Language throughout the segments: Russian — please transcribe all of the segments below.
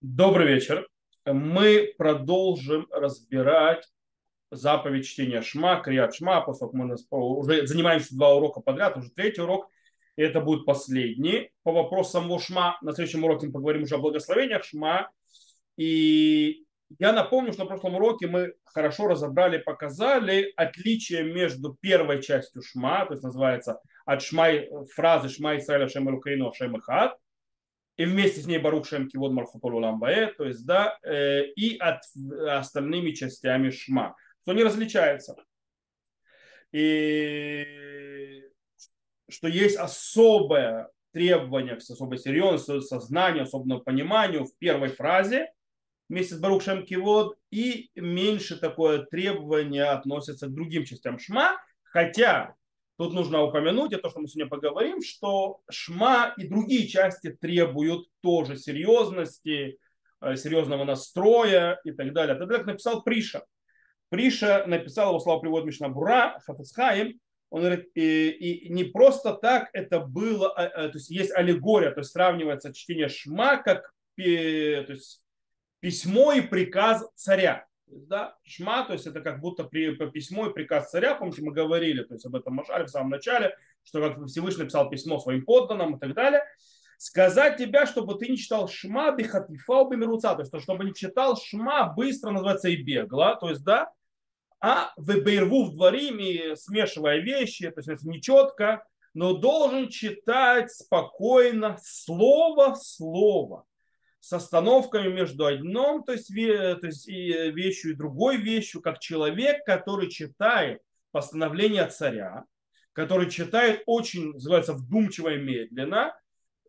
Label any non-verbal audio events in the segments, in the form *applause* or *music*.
Добрый вечер. Мы продолжим разбирать заповедь чтения Шма, Криат Шма, поскольку мы уже занимаемся два урока подряд, уже третий урок, и это будет последний. По вопросам самого Шма, на следующем уроке мы поговорим уже о благословениях Шма. И я напомню, что на прошлом уроке мы хорошо разобрали, показали отличие между первой частью Шма, то есть называется от Шмай, фразы Шма Исраиля Шем Рукаину Шем и вместе с ней Барух Шем Кивод Мархупалу Ламбае, то есть, да, э, и от остальными частями Шма, что не различается. И что есть особое требование к особой серьезности, сознанию, особенному пониманию в первой фразе вместе с Барух Шем Кивод, и меньше такое требование относится к другим частям Шма, хотя Тут нужно упомянуть, это то, что мы сегодня поговорим, что шма и другие части требуют тоже серьезности, э, серьезного настроя и так далее. Это как написал Приша. Приша написал, его слова приводит Мишнабура, Хафацхаим, он говорит, и, и не просто так это было, а, а, то есть есть аллегория, то есть сравнивается чтение Шма как то есть, письмо и приказ царя да, шма, то есть это как будто при, по письмо и приказ царя, помните, мы говорили, то есть об этом Машаре в самом начале, что как Всевышний написал письмо своим подданным и так далее, сказать тебя, чтобы ты не читал шма бихатифа бимируца, то есть чтобы не читал шма быстро, называется, и бегло, то есть, да, а выберву в двориме, смешивая вещи, то есть это нечетко, но должен читать спокойно, слово в слово с остановками между одном, то есть, то есть и вещью и другой вещью, как человек, который читает постановление царя, который читает очень, называется, вдумчиво и медленно,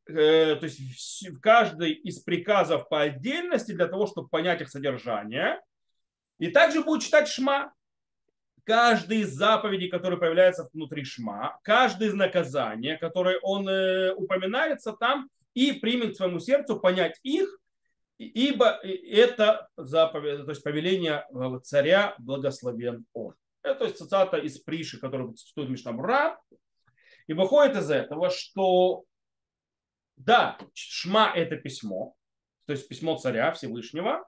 э, то есть каждый из приказов по отдельности для того, чтобы понять их содержание. И также будет читать шма. Каждый из заповедей, которые появляются внутри шма, каждый из наказаний, которые он э, упоминается там, и примет к своему сердцу понять их, ибо это заповедь, то есть повеление э, царя благословен он. Это то есть цитата из Приши, которую цитирует Мишнабура. И выходит из этого, что да, Шма это письмо, то есть письмо царя Всевышнего,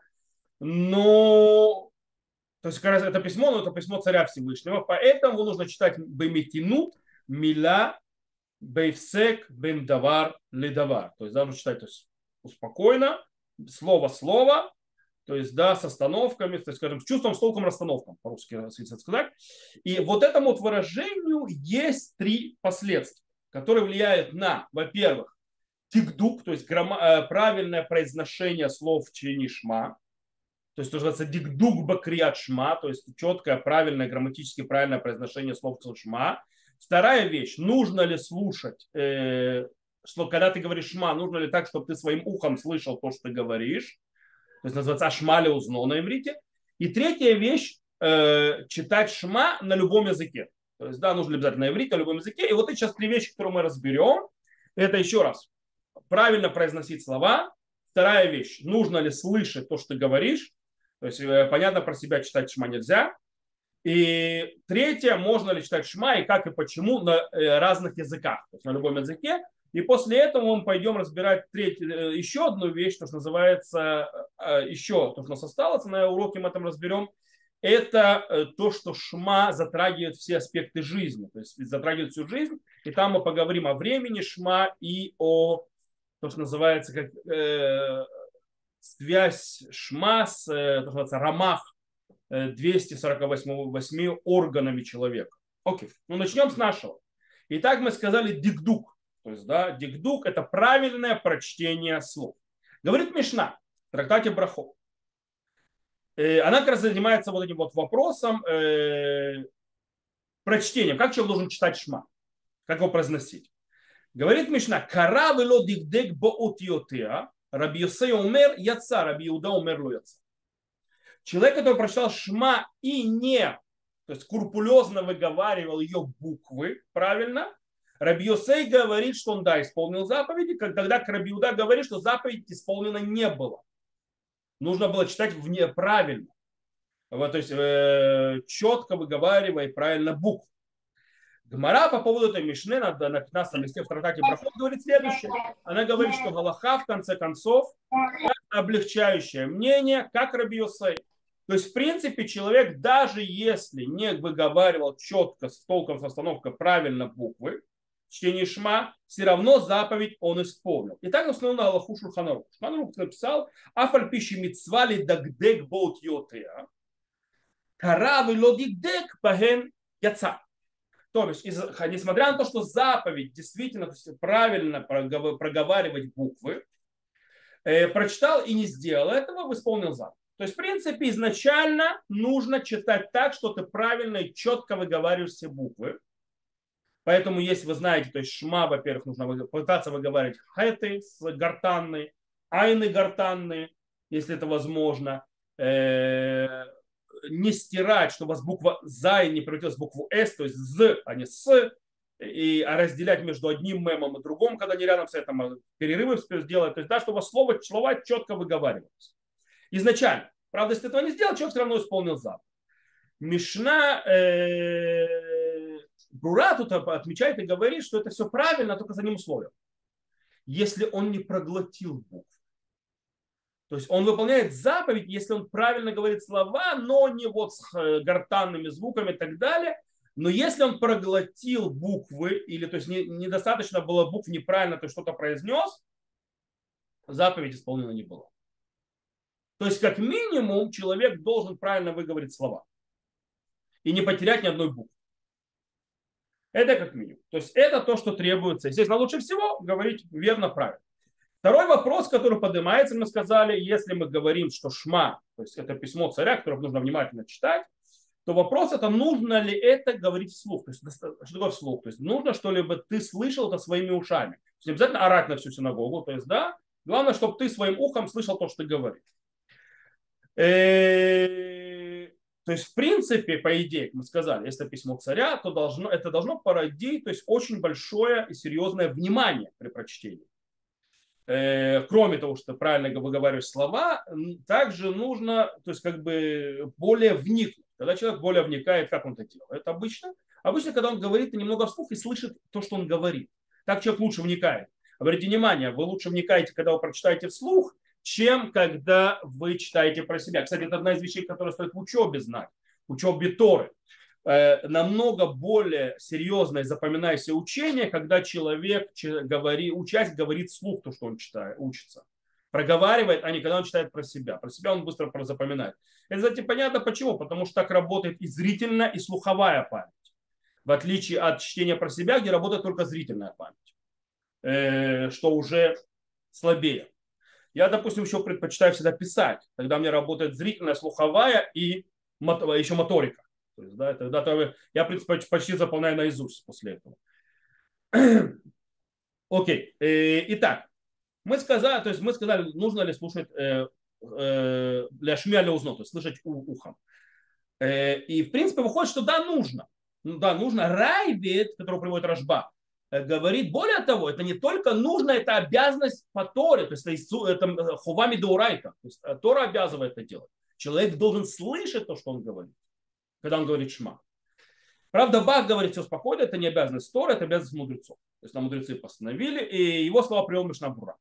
но то есть как раз это письмо, но это письмо царя Всевышнего, поэтому нужно читать Бемитинут, Миля, Бейфсек бен давар ледавар. То есть нужно читать то есть, спокойно, слово-слово, то есть, да, с остановками, то есть, скажем, с чувством, с толком расстановком, по-русски, если сказать. И вот этому вот выражению есть три последствия, которые влияют на, во-первых, тикдук, то есть грамма, э, правильное произношение слов в члене шма, то есть, то, что называется дикдук бакриат шма, то есть четкое, правильное, грамматически правильное произношение слов шма, Вторая вещь, нужно ли слушать, э, что когда ты говоришь шма, нужно ли так, чтобы ты своим ухом слышал то, что ты говоришь. То есть называется ашмали узно на иврите. И третья вещь, э, читать шма на любом языке. То есть, да, нужно обязательно на иврите, на любом языке. И вот эти сейчас три вещи, которые мы разберем. Это еще раз, правильно произносить слова. Вторая вещь, нужно ли слышать то, что ты говоришь. То есть, э, понятно, про себя читать шма нельзя. И третье, можно ли читать шма и как и почему на э, разных языках, то есть на любом языке. И после этого мы пойдем разбирать треть, э, еще одну вещь, то, что называется, э, еще то, что у нас осталось, на уроке мы этом разберем. Это то, что шма затрагивает все аспекты жизни, то есть затрагивает всю жизнь. И там мы поговорим о времени шма и о то, что называется как э, связь шма с, то, что называется, рамах 248 органами человека. Окей, ну начнем с нашего. Итак, мы сказали дикдук. То есть, да, дикдук – это правильное прочтение слов. Говорит Мишна в трактате Брахов. Э, она как раз занимается вот этим вот вопросом э, прочтением. Как человек должен читать шма? Как его произносить? Говорит Мишна, кара вело дикдек бо утиотеа, раби Йосей умер яца, раби умер ло яца. Человек, который прочитал Шма и не, то есть скрупулезно выговаривал ее буквы, правильно, Раби Йосей говорит, что он, да, исполнил заповеди, тогда Раби Уда говорит, что заповедь исполнена не было. Нужно было читать вне правильно. Вот, то есть э, четко выговаривая правильно букву. Гмара по поводу этой Мишны на, на 15 листе в трактате Брахот говорит следующее. Она говорит, что Галаха в конце концов облегчающее мнение, как Раби Йосей. То есть, в принципе, человек, даже если не выговаривал четко, с толком, с остановкой правильно буквы, чтение Шма, все равно заповедь он исполнил. И так на Аллаху Шурханарух. Шурханарух написал, афаль пищи митцвали дагдек боут йотеа, кара лодигдек паген яца. То есть, несмотря на то, что заповедь действительно правильно проговаривать буквы, э, прочитал и не сделал этого, исполнил заповедь. То есть, в принципе, изначально нужно читать так, что ты правильно и четко выговариваешь все буквы. Поэтому, если вы знаете, то есть шма, во-первых, нужно пытаться выговаривать хэты с гортанной, айны гортанные, если это возможно. Э, не стирать, чтобы у вас буква «за» не превратилась в букву «с», то есть «з», а не «с», и а разделять между одним мемом и другим, когда не рядом с этим перерывы сделать. То есть, да, чтобы слово, слова четко выговаривались. Изначально. Правда, если этого не сделал, человек все равно исполнил заповедь. Мишна э, Брура тут отмечает и говорит, что это все правильно, только за ним условием. Если он не проглотил букву. То есть он выполняет заповедь, если он правильно говорит слова, но не вот с э, гортанными звуками и так далее. Но если он проглотил буквы, или то есть не, недостаточно было букв неправильно, то что-то произнес, заповедь исполнена не была. То есть как минимум человек должен правильно выговорить слова и не потерять ни одной буквы. Это как минимум. То есть это то, что требуется. Естественно, лучше всего говорить верно, правильно. Второй вопрос, который поднимается, мы сказали, если мы говорим, что шма, то есть это письмо царя, которое нужно внимательно читать, то вопрос это, нужно ли это говорить вслух. То есть, что такое вслух? То есть нужно что-либо ты слышал это своими ушами. То есть не обязательно орать на всю синагогу. То есть, да, главное, чтобы ты своим ухом слышал то, что ты говоришь. Э, то есть, в принципе, по идее, как мы сказали, если письмо царя, то должно, это должно породить то есть, очень большое и серьезное внимание при прочтении. Э, кроме того, что правильно выговариваешь слова, также нужно, то есть как бы более вникнуть. Когда человек более вникает, как он это делает, обычно. Обычно, когда он говорит немного вслух и слышит то, что он говорит. Так человек лучше вникает. Обратите внимание, вы лучше вникаете, когда вы прочитаете вслух, чем когда вы читаете про себя. Кстати, это одна из вещей, которые стоит в учебе знать, в учебе Торы. Э, намного более серьезное запоминающееся учение, когда человек, говорит, участник говорит вслух то, что он читает, учится. Проговаривает, а не когда он читает про себя. Про себя он быстро запоминает. Это, кстати, понятно почему. Потому что так работает и зрительная, и слуховая память. В отличие от чтения про себя, где работает только зрительная память. Э, что уже слабее. Я, допустим, еще предпочитаю всегда писать. Тогда меня работает зрительная, слуховая и еще моторика. То есть, да, тогда -то я, почти заполняю наизусть после этого. *clears throat* Окей. Okay. Э, итак, мы сказали, то есть мы сказали, нужно ли слушать э, э, для шмя для узно, то есть слышать ухом. И в принципе выходит, что да, нужно. Ну да, нужно. Райбет, который приводит Рожба, говорит, более того, это не только нужно, это обязанность по Торе, то есть это хувами деурайта. То есть Тора обязывает это делать. Человек должен слышать то, что он говорит когда он говорит шма. Правда, Бах говорит все спокойно, это не обязанность Тора, это обязанность мудрецов. То есть нам мудрецы постановили, и его слова привел Мишна Бура.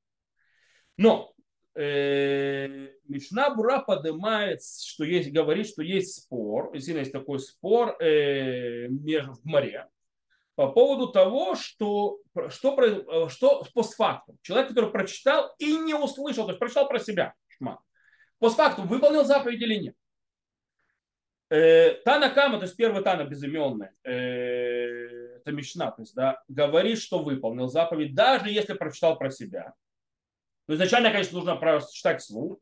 Но э, Мишна Бура поднимает, что есть, говорит, что есть спор, действительно есть такой спор э, в море, по поводу того, что, что, что постфактум. Человек, который прочитал и не услышал, то есть прочитал про себя, шма, постфактум выполнил заповедь или нет. Э, Тана Кама, то есть первый Тана безыменный, э, это Мишна, то есть, да, говорит, что выполнил заповедь, даже если прочитал про себя. Но изначально, конечно, нужно прочитать вслух.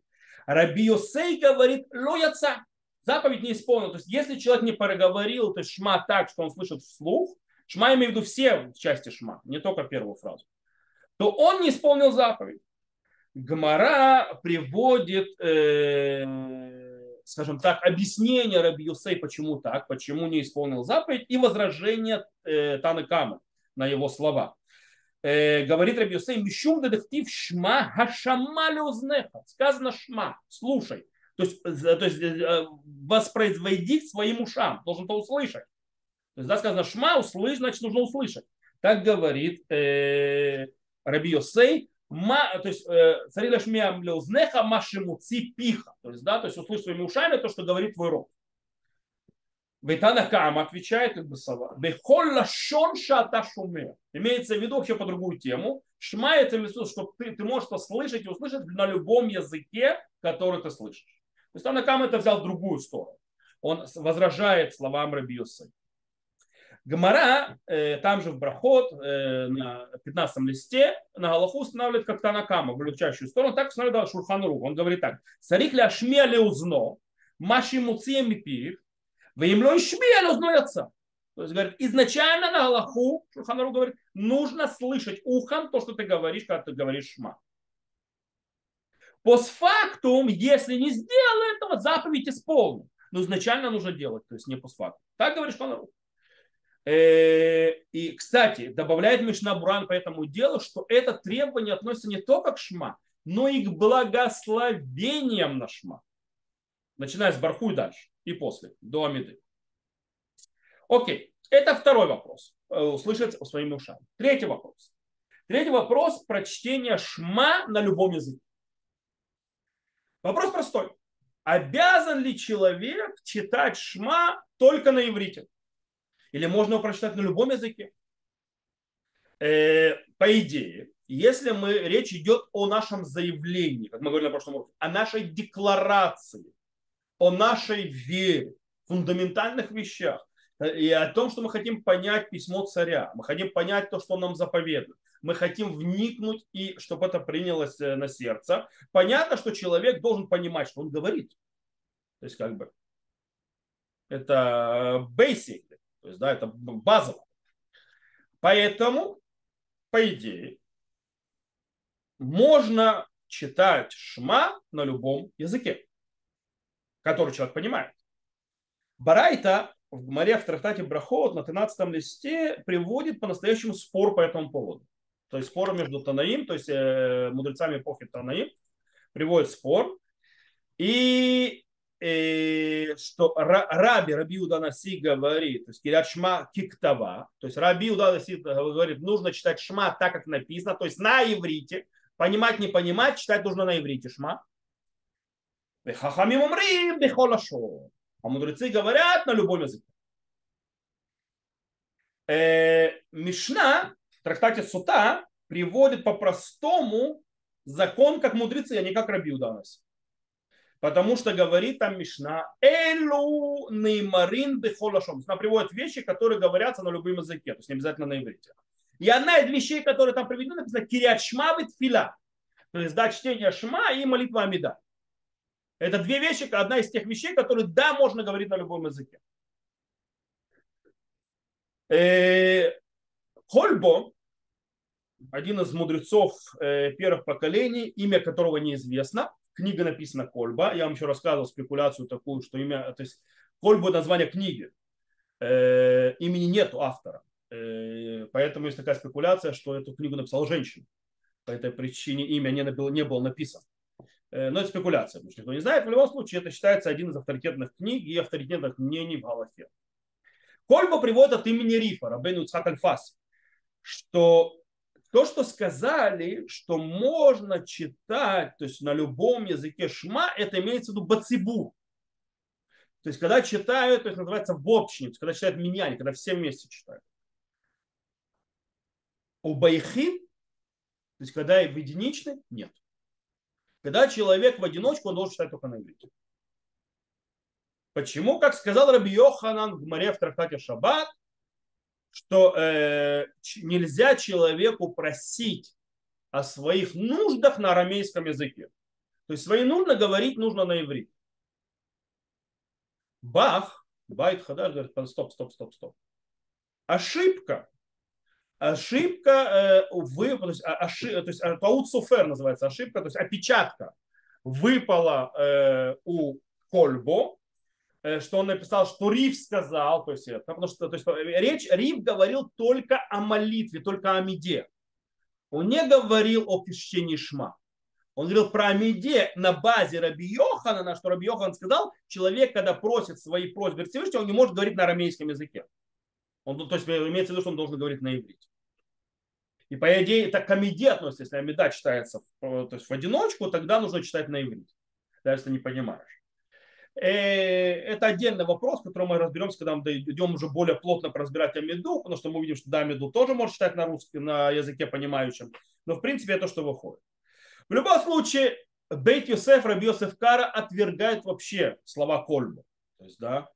Раби Йосей говорит, лояца, заповедь не исполнил. То есть, если человек не проговорил, то есть шма так, что он слышит вслух, шма имею в виду все части шма, не только первую фразу, то он не исполнил заповедь. Гмара приводит э, скажем так, объяснение Раби Юсей, почему так, почему не исполнил заповедь, и возражение э, Танакама на его слова. Э, говорит Раби Юсей, мишум детектив шма хашамали узнеха. Сказано шма, слушай. То есть, то есть э, воспроизведи к своим ушам, должен это услышать. То есть, да, сказано шма, услышь, значит, нужно услышать. Так говорит э, Раби Йосей, ма, то есть э, шмия млеузнеха машимуци пиха. То есть, да, то есть услышь своими ушами то, что говорит твой рот. Бейтана Кам отвечает как бы сова. Бехолла шон шата шумер. Имеется в виду вообще по другую тему. Шма это место, что ты, ты можешь послышать и услышать на любом языке, который ты слышишь. То есть Танакам это взял в другую сторону. Он возражает словам Рабиуса. Гмара, э, там же в Брахот, э, на 15 листе, на Галаху устанавливает как Танакама, в легчайшую сторону, так устанавливает Шурханру. Он говорит так. Сарих ля шмия узно, маши муцием пив, Ваимлой шмия узной отца. То есть, говорит, изначально на Галаху, Шурханру говорит, нужно слышать ухом то, что ты говоришь, когда ты говоришь шма. Постфактум, если не сделал этого, заповедь исполнен. Но изначально нужно делать, то есть не постфактум. Так говоришь Шурханру. Э, и, кстати, добавляет Мишна Буран по этому делу, что это требование относится не только к шма, но и к благословениям на шма. Начиная с барху и дальше, и после, до Амиды. Окей, это второй вопрос. Э, услышать своими ушами. Третий вопрос. Третий вопрос про чтение шма на любом языке. Вопрос простой. Обязан ли человек читать шма только на иврите? Или можно его прочитать на любом языке? Э, по идее, если мы, речь идет о нашем заявлении, как мы говорили на прошлом уроке, о нашей декларации, о нашей вере, фундаментальных вещах, э, и о том, что мы хотим понять письмо царя, мы хотим понять то, что он нам заповедует, мы хотим вникнуть и чтобы это принялось э, на сердце. Понятно, что человек должен понимать, что он говорит. То есть как бы это basic. То есть, да, это базово. Поэтому, по идее, можно читать шма на любом языке, который человек понимает. Барайта в Гмаре в трактате Брахот на 13 листе приводит по-настоящему спор по этому поводу. То есть спор между Танаим, то есть э, мудрецами эпохи Танаим, приводит спор. И э, что Раби Раби Уданаси говорит, то есть Кирят Шма Киктава, то есть Раби Уданаси говорит, нужно читать Шма так, как написано, то есть на иврите, понимать, не понимать, читать нужно на иврите Шма. Хахамим умрим бехолашо. А мудрецы говорят на любом языке. Э, Мишна в трактате Сута приводит по-простому закон, как мудрецы, а не как Раби Уданаси. Потому что говорит там Мишна, Элу неймарин бехолашом. Она приводит вещи, которые говорятся на любом языке, то есть не обязательно на иврите. И одна из вещей, которые там приведены, написано кирят шма фила. То есть, да, чтение шма и молитва амида. Это две вещи, одна из тех вещей, которые, да, можно говорить на любом языке. Э, Хольбо, один из мудрецов э, первых поколений, имя которого неизвестно, книга написана Кольба. Я вам еще рассказывал спекуляцию такую, что имя, то есть Кольба название книги. Э, имени нет у автора. Э, поэтому есть такая спекуляция, что эту книгу написал женщина. По этой причине имя не, было, не было написано. Э, но это спекуляция, потому что никто не знает. В любом случае, это считается один из авторитетных книг и авторитетных мнений в Галахе. Кольба приводит от имени Рифа, Рабейну Цхак Альфас, что то, что сказали, что можно читать, то есть на любом языке шма, это имеется в виду бацибу. То есть, когда читают, то есть называется в общине, когда читают миньяне, когда все вместе читают. У байхи, то есть, когда в единичной, нет. Когда человек в одиночку, он должен читать только на иврите. Почему? Как сказал Раби Йоханан в море в трактате Шаббат, что э, нельзя человеку просить о своих нуждах на арамейском языке. То есть свои нужды говорить нужно на иврите. Бах, Байт Хадаш говорит, стоп, стоп, стоп, стоп. Ошибка. Ошибка, э, вы, то есть, ошиб, то есть таут суфер называется ошибка, то есть опечатка выпала э, у Кольбо, что он написал, что Риф сказал, то есть, потому что то есть, речь, Риф говорил только о молитве, только о меде. Он не говорил о крещении Шма. Он говорил про Амиде на базе Раби Йохана, на что Раби Йохан сказал, человек, когда просит свои просьбы Всевышнего, он не может говорить на арамейском языке. Он, то есть имеется в виду, что он должен говорить на иврите. И по идее, это к амиде относится, если амида читается то есть в одиночку, тогда нужно читать на иврите, даже если не понимаешь. Э, это отдельный вопрос, который мы разберемся, когда мы идем уже более плотно разбирать Амиду, потому что мы видим, что да, Амиду тоже может читать на русском, на языке понимающем. Но в принципе это то, что выходит. В любом случае, Бейт Йосеф, Раби Йосеф Кара отвергает вообще слова Кольбу. То есть, да,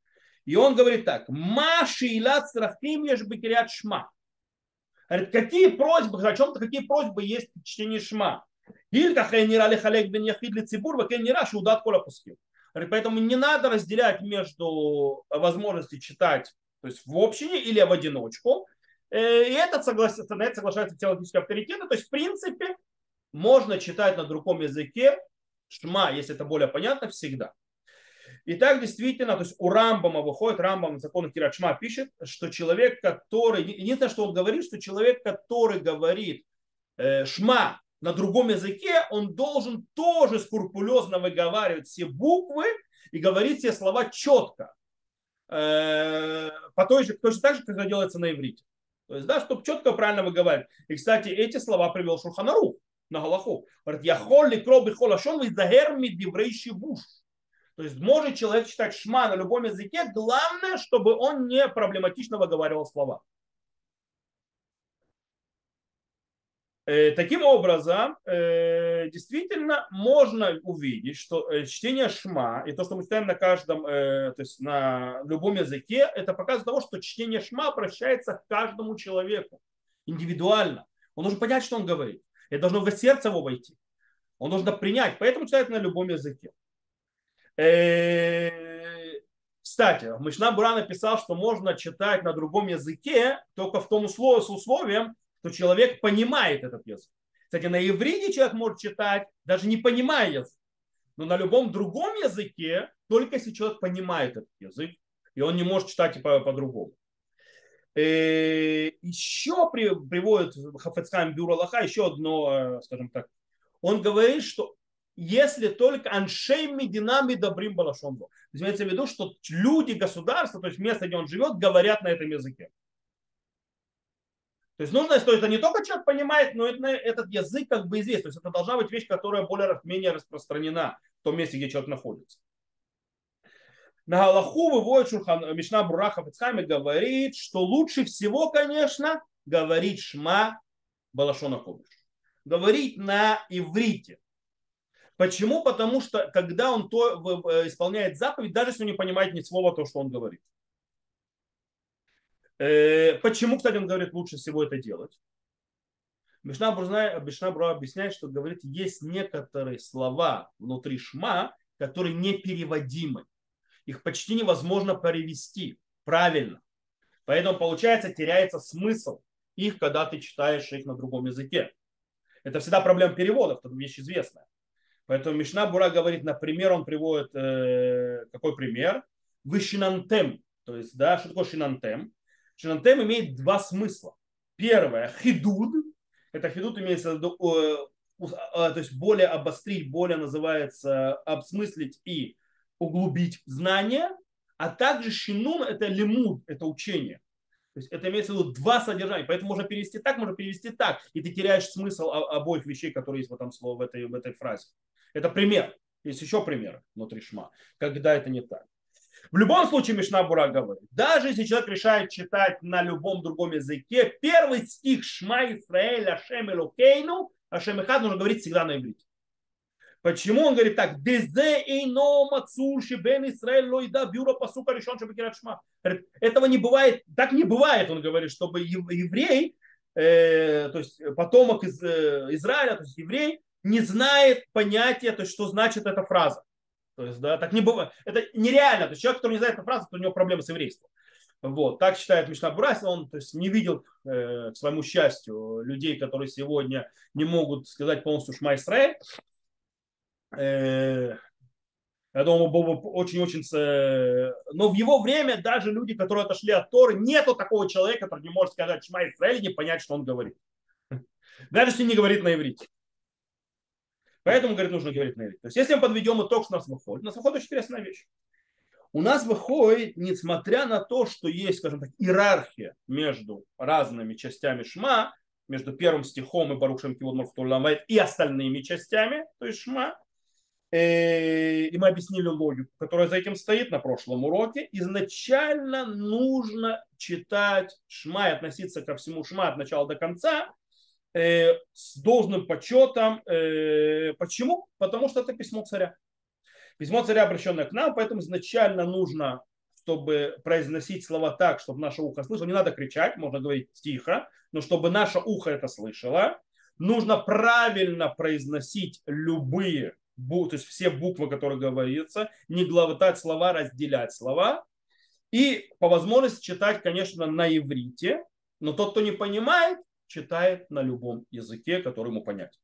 и он говорит так, Маши и страхим ешь бекирят шма. Говорит, какие просьбы, о чем-то, какие просьбы есть в чтении шма. Илька хайнира лихалек бен яхид ли цибур, вакенира шудат кола пускил. Поэтому не надо разделять между возможностью читать то есть в общине или в одиночку. Э, и этот согласится, на это соглашаются теологические авторитеты. То есть, в принципе, можно читать на другом языке шма, если это более понятно, всегда. И так действительно, то есть у Рамбама выходит, Рамбам в законах Кирачма пишет, что человек, который, единственное, что он говорит, что человек, который говорит э, шма на другом языке, он должен тоже скрупулезно выговаривать все буквы и говорить все слова четко. Э, по той же, точно так же, как это делается на иврите. То есть, да, чтобы четко правильно выговаривать. И, кстати, эти слова привел Шурханару на Галаху. Говорит, я холли кроби холашон виздагер мидиврей шивуш. То есть может человек читать шма на любом языке, главное, чтобы он не проблематично выговаривал слова. Таким образом, э, действительно можно увидеть, что э, чтение шма и то, что мы читаем на каждом, то есть на любом языке, это показывает того, что чтение шма обращается к каждому человеку индивидуально. Он должен понять, что он говорит. Это должно в сердце его войти. Он должен принять. Поэтому читает на любом языке. Кстати, Мишна Бура написал, что можно читать на другом языке только в том условии, с условием, то человек понимает этот язык. Кстати, на иврите человек может читать, даже не понимая язык. Но на любом другом языке, только если человек понимает этот язык, и он не может читать по- по-другому. Э, еще при, приводит Хафецхайм Бюро Лаха еще одно, э, скажем так. Он говорит, что если только аншей мединами добрим балашонбо. То есть имеется в виду, что люди государства, то есть место, где он живет, говорят на этом языке. То есть нужно, что это не только человек понимает, но это, этот язык как бы известен. То есть это должна быть вещь, которая более менее распространена в том месте, где человек находится. На Галаху выводит Шурхан, Мишна Бураха Фицхайм говорит, что лучше всего, конечно, говорить Шма Балашона Кодыш. Говорить на иврите. Почему? Потому что когда он то исполняет заповедь, даже если он не понимает ни слова то, что он говорит. Э, почему, кстати, он говорит, лучше всего это делать? Мишна Брура объясняет, что говорит, есть некоторые слова внутри шма, которые непереводимы. Их почти невозможно перевести правильно. Поэтому, получается, теряется смысл их, когда ты читаешь их на другом языке. Это всегда проблема переводов, это вещь известная. Поэтому Мишна Бура говорит, например, он приводит, э, какой пример? Вышинантем. То есть, да, что такое шинантем? Шинантем имеет два смысла. Первое, хидуд. Это хидуд имеется в виду, э, а, то есть более обострить, более называется обсмыслить и углубить знания. А также шинун это лимуд, это учение. То есть это имеется в виду два содержания. Поэтому можно перевести так, можно перевести так. И ты теряешь смысл обоих вещей, которые есть в этом слове, в этой, в этой фразе. Это пример. Есть еще примеры внутри шма, когда это не так. В любом случае Мишна Бура говорит, даже если человек решает читать на любом другом языке, первый стих Шма Исраэль Ашем Элокейну, Ашем Ихад нужно говорить всегда на иврите. Почему он говорит так? Дезе эйно мацурши бен Исраэль лойда бюро пасука решен шабакират шма. Этого не бывает, так не бывает, он говорит, чтобы еврей, э, то есть потомок из э, Израиля, то есть еврей, не знает понятия, то есть что значит эта фраза. То есть, да, так не бывает. Это нереально. То есть человек, который не знает эту фразу, то у него проблемы с еврейством. Вот, так считает Мишна Бурас, он то есть, не видел, э, к своему счастью, людей, которые сегодня не могут сказать полностью Шма Исраэль. Э, я думаю, был бы очень-очень... Э, но в его время даже люди, которые отошли от Торы, нету такого человека, который не может сказать Шма Исраэль не понять, что он говорит. Даже если не говорит на иврите. Поэтому, говорит, нужно говорить на иврите. То есть, если мы подведем итог, что нас выходит, у нас выходит очень интересная вещь. у нас выходит, несмотря на то, что есть, скажем так, иерархия между разными частями Шма, между первым стихом и Барушем Кивод и остальными частями, то есть Шма, э, и мы объяснили логику, которая за этим стоит на прошлом уроке. Изначально нужно читать Шма и относиться ко всему Шма от начала до конца э, с должным почетом. Э, почему? Потому что это письмо царя. Письмо царя, обращенное к нам, поэтому изначально нужно, чтобы произносить слова так, чтобы наше ухо слышало. Не надо кричать, можно говорить тихо, но чтобы наше ухо это слышало. Нужно правильно произносить любые, то есть все буквы, которые говорятся, не глотать слова, разделять слова. И по возможности читать, конечно, на иврите, но тот, кто не понимает, читает на любом языке, который ему понять.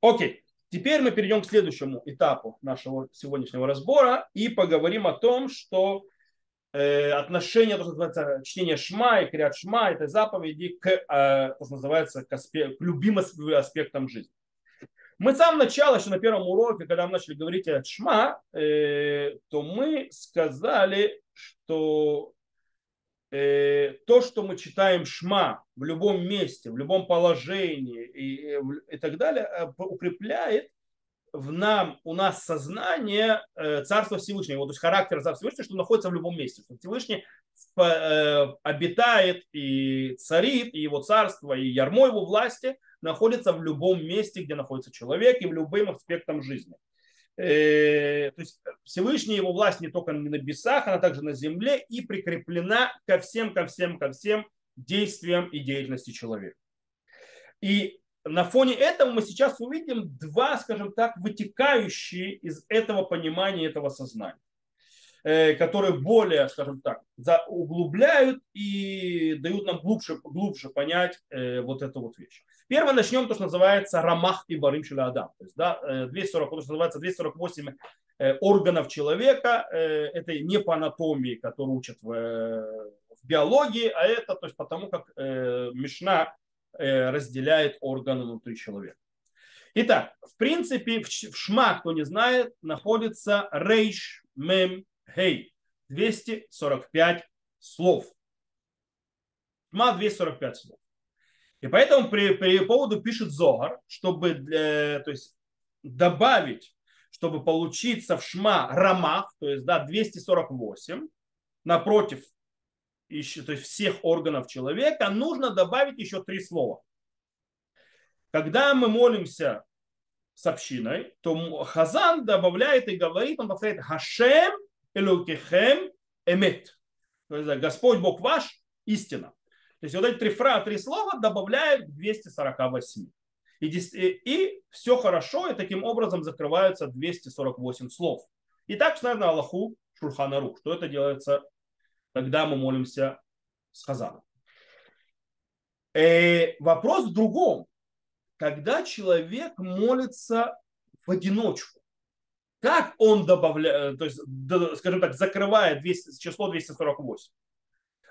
Окей. Теперь мы перейдем к следующему этапу нашего сегодняшнего разбора и поговорим о том, что э, отношение, то, что называется, чтение шма и крят шма, этой заповеди к, э, то, что называется, к, аспект, к любимым аспектам жизни. Мы с самого начала, еще на первом уроке, когда мы начали говорить о шма, э, то мы сказали, что то, что мы читаем шма в любом месте, в любом положении и, и так далее, э, укрепляет в нам, у нас сознание э, Царства Всевышнего, то есть характер Царства Всевышнего, что находится в любом месте, Всевышний э, обитает и царит, и его царство, и ярмо его власти находится в любом месте, где находится человек, и в любым аспектом жизни. То есть Всевышний его власть не только на небесах, она также на земле и прикреплена ко всем, ко всем, ко всем действиям и деятельности человека. И на фоне этого мы сейчас увидим два, скажем так, вытекающие из этого понимания, этого сознания, э, которые более, скажем так, углубляют и дают нам глубже, глубже понять э, вот эту вот вещь. Первое начнем то, что называется рамах и барим адам. То есть, да, 240, то, что называется 248 э, органов человека. Это не по анатомии, которую учат в, в биологии, а это то есть потому, как Мишна Э, разделяет органы внутри человека. Итак, в принципе, в шма, кто не знает, находится рейш мем хей. 245 слов. Шма 245 слов. И поэтому при, при поводу пишет Зогар, чтобы э, то есть, добавить, чтобы получиться в шма рамах, то есть да, 248, напротив то есть всех органов человека, нужно добавить еще три слова. Когда мы молимся с общиной, то Хазан добавляет и говорит, он повторяет Хашем Элукихем Эмет. То есть Господь Бог ваш истина. То есть вот эти три, фразы, три слова добавляют к 248. И, и все хорошо, и таким образом закрываются 248 слов. И так, наверное, Аллаху Шурхана Рух, что это делается когда мы молимся с Хазаном. Э, вопрос в другом. Когда человек молится в одиночку, как он добавляет, то есть, скажем так, закрывает 200, число 248?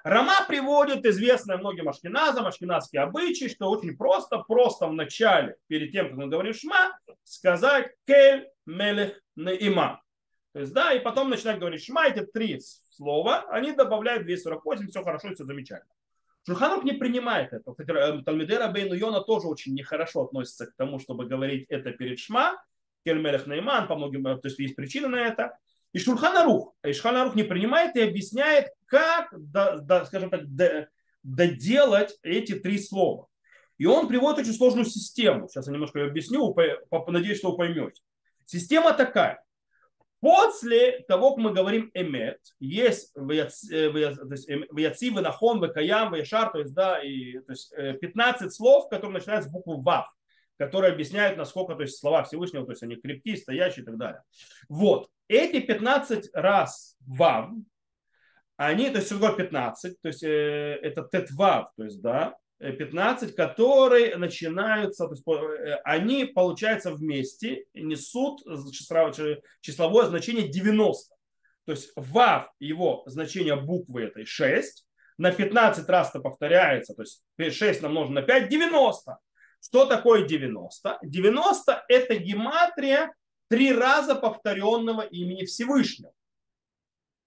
Рама приводит известное многим ашкеназам, ашкеназские обычаи, что очень просто, просто в начале, перед тем, как мы говорим шма, сказать кель мелех наима. То есть, да, и потом начинать говорить шма, эти три слова, они добавляют 248, все хорошо, все замечательно. Шульханух не принимает это. Кстати, э, Талмидера Бейну Йона тоже очень нехорошо относится к тому, чтобы говорить это перед Шма. Кельмелех Нейман, по многим, э, то есть есть причины на это. И Шульханарух, и Шульханарух не принимает и объясняет, как, да, да, скажем так, доделать эти три слова. И он приводит очень сложную систему. Сейчас я немножко ее объясню, надеюсь, что вы поймете. Система такая. После того, как мы говорим эмет, есть ваяци, ванахон, вакаям, ваяшар, то есть, да, и, то есть 15 э, слов, которые начинаются с буквы вав, которые объясняют, насколько то есть, слова Всевышнего, то есть они крепкие, стоящие и так далее. Вот. Эти 15 раз вав, они, то есть всего 15, то есть э, это тет вав, то есть, да, 15, которые начинаются, то есть, э, они, получается, вместе несут числовое значение 90. То есть вав, его значение буквы этой 6, на 15 раз это повторяется, то есть 6 намножено на 5, 90. Что такое 90? 90 это гематрия три раза повторенного имени Всевышнего.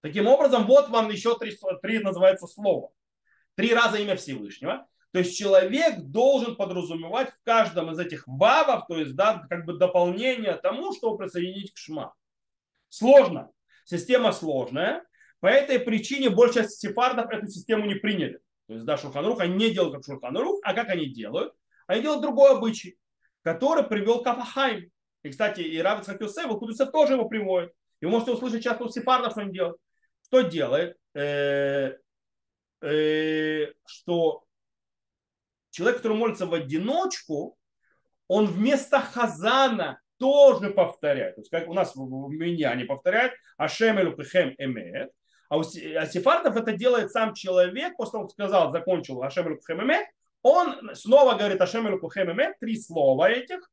Таким образом, вот вам еще три, три называется слова. Три раза имя Всевышнего. То есть человек должен подразумевать в каждом из этих вавов, то есть да, как бы дополнение тому, чтобы присоединить к шма. Сложно. Система сложная. По этой причине большая часть сефардов эту систему не приняли. То есть, да, Шурханрух, они не делают как Шурханрух, а как они делают? Они делают другой обычай, который привел к Афахайм. И, кстати, и Равиц Хакюсев, Кудусев тоже его приводит. И вы можете услышать часто у сефардов, что он делает. Что делает? Э, э, что человек, который молится в одиночку, он вместо хазана тоже повторяет. То есть, как у нас в меня не повторяет, Ашем Элукахем Эмет. А у а сефардов это делает сам человек, после того, как сказал, закончил Ашем Элукахем Эмет, он снова говорит Ашем Элукахем Эмет, три слова этих,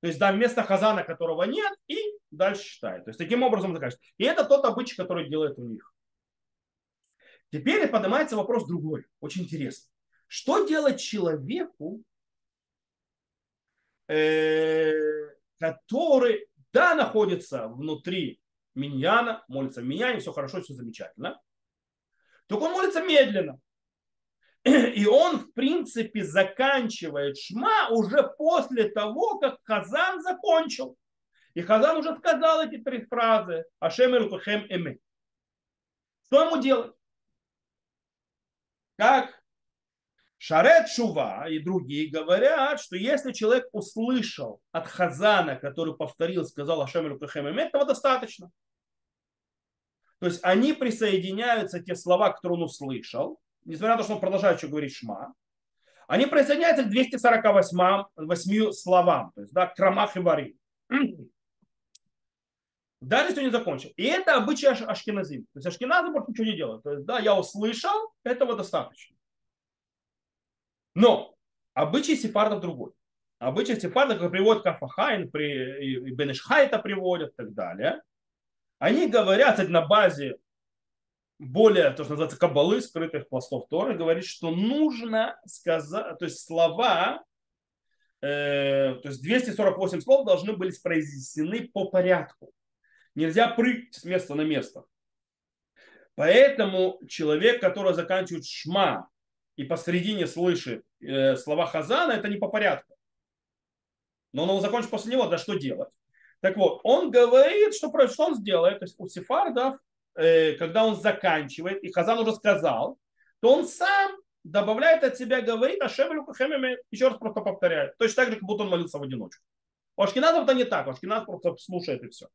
то есть, да, вместо хазана, которого нет, и дальше читает. То есть, таким образом заканчивает. И это тот обычай, который делает у них. Теперь поднимается вопрос другой, очень интересный. Что делать человеку, э, который, да, находится внутри миньяна, молится в миньяне, все хорошо, все замечательно, только он молится медленно. И он, в принципе, заканчивает шма уже после того, как Хазан закончил. И Хазан уже сказал эти три фразы. Ашем Элукахем Эме. Что ему делать? Как Шарет Шува и другие говорят, что если человек услышал от Хазана, который повторил, сказал Ашем Рукахем этого достаточно. То есть они присоединяются, те слова, которые он услышал, несмотря на то, что он продолжает еще говорить Шма, они присоединяются к 248 8 словам, то есть да, к Рамах и Вари. *clears throat* Даже если не закончил. И это обычай Ашкиназим. То есть Ашкиназы больше ничего не делают. То есть, да, я услышал, этого достаточно. Но обычай сефардов другой. Обычай сефардов, как приводит Кафахайн, при, и это приводят и так далее, они говорят кстати, на базе более, то, что называется, кабалы, скрытых пластов Торы, говорит, что нужно сказать, то есть слова, э, то есть 248 слов должны были произнесены по порядку. Нельзя прыгать с места на место. Поэтому человек, который заканчивает шма и посередине слышит э, слова Хазана, это не по порядку. Но он его закончит после него, да что делать? Так вот, он говорит, что, что он сделает. То есть у сефардов, когда он заканчивает, и Хазан уже сказал, то он сам добавляет от себя, говорит, а Шевелю Кахемеме еще раз просто повторяет. Точно так же, как будто он молился в одиночку. У Ашкиназов это не так. У Ашкиназов просто слушает и все.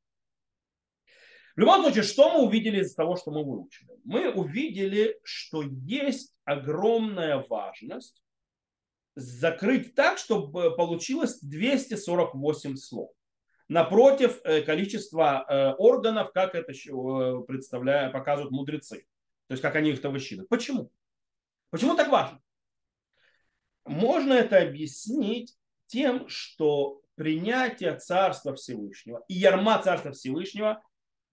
В любом случае, что мы увидели из того, что мы выучили? Мы увидели, что есть огромная важность закрыть так, чтобы получилось 248 слов. Напротив э, количества э, органов, как это э, представляют, показывают мудрецы. То есть, как они их-то высчитывают. Почему? Почему так важно? Можно это объяснить тем, что принятие Царства Всевышнего и ярма Царства Всевышнего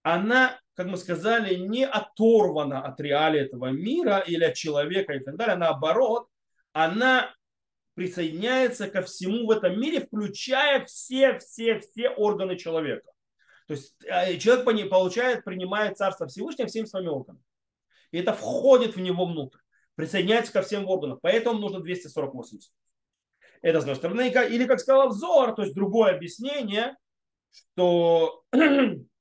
она, как мы сказали, не оторвана от реалии этого мира или от человека и так далее. Наоборот, она присоединяется ко всему в этом мире, включая все-все-все органы человека. То есть э, человек получает, принимает Царство Всевышнего всеми своими органами. И это входит в него внутрь. Присоединяется ко всем органам. Поэтому нужно 248. Это с одной стороны. Или, как сказал Взор, то есть другое объяснение, что *clears throat*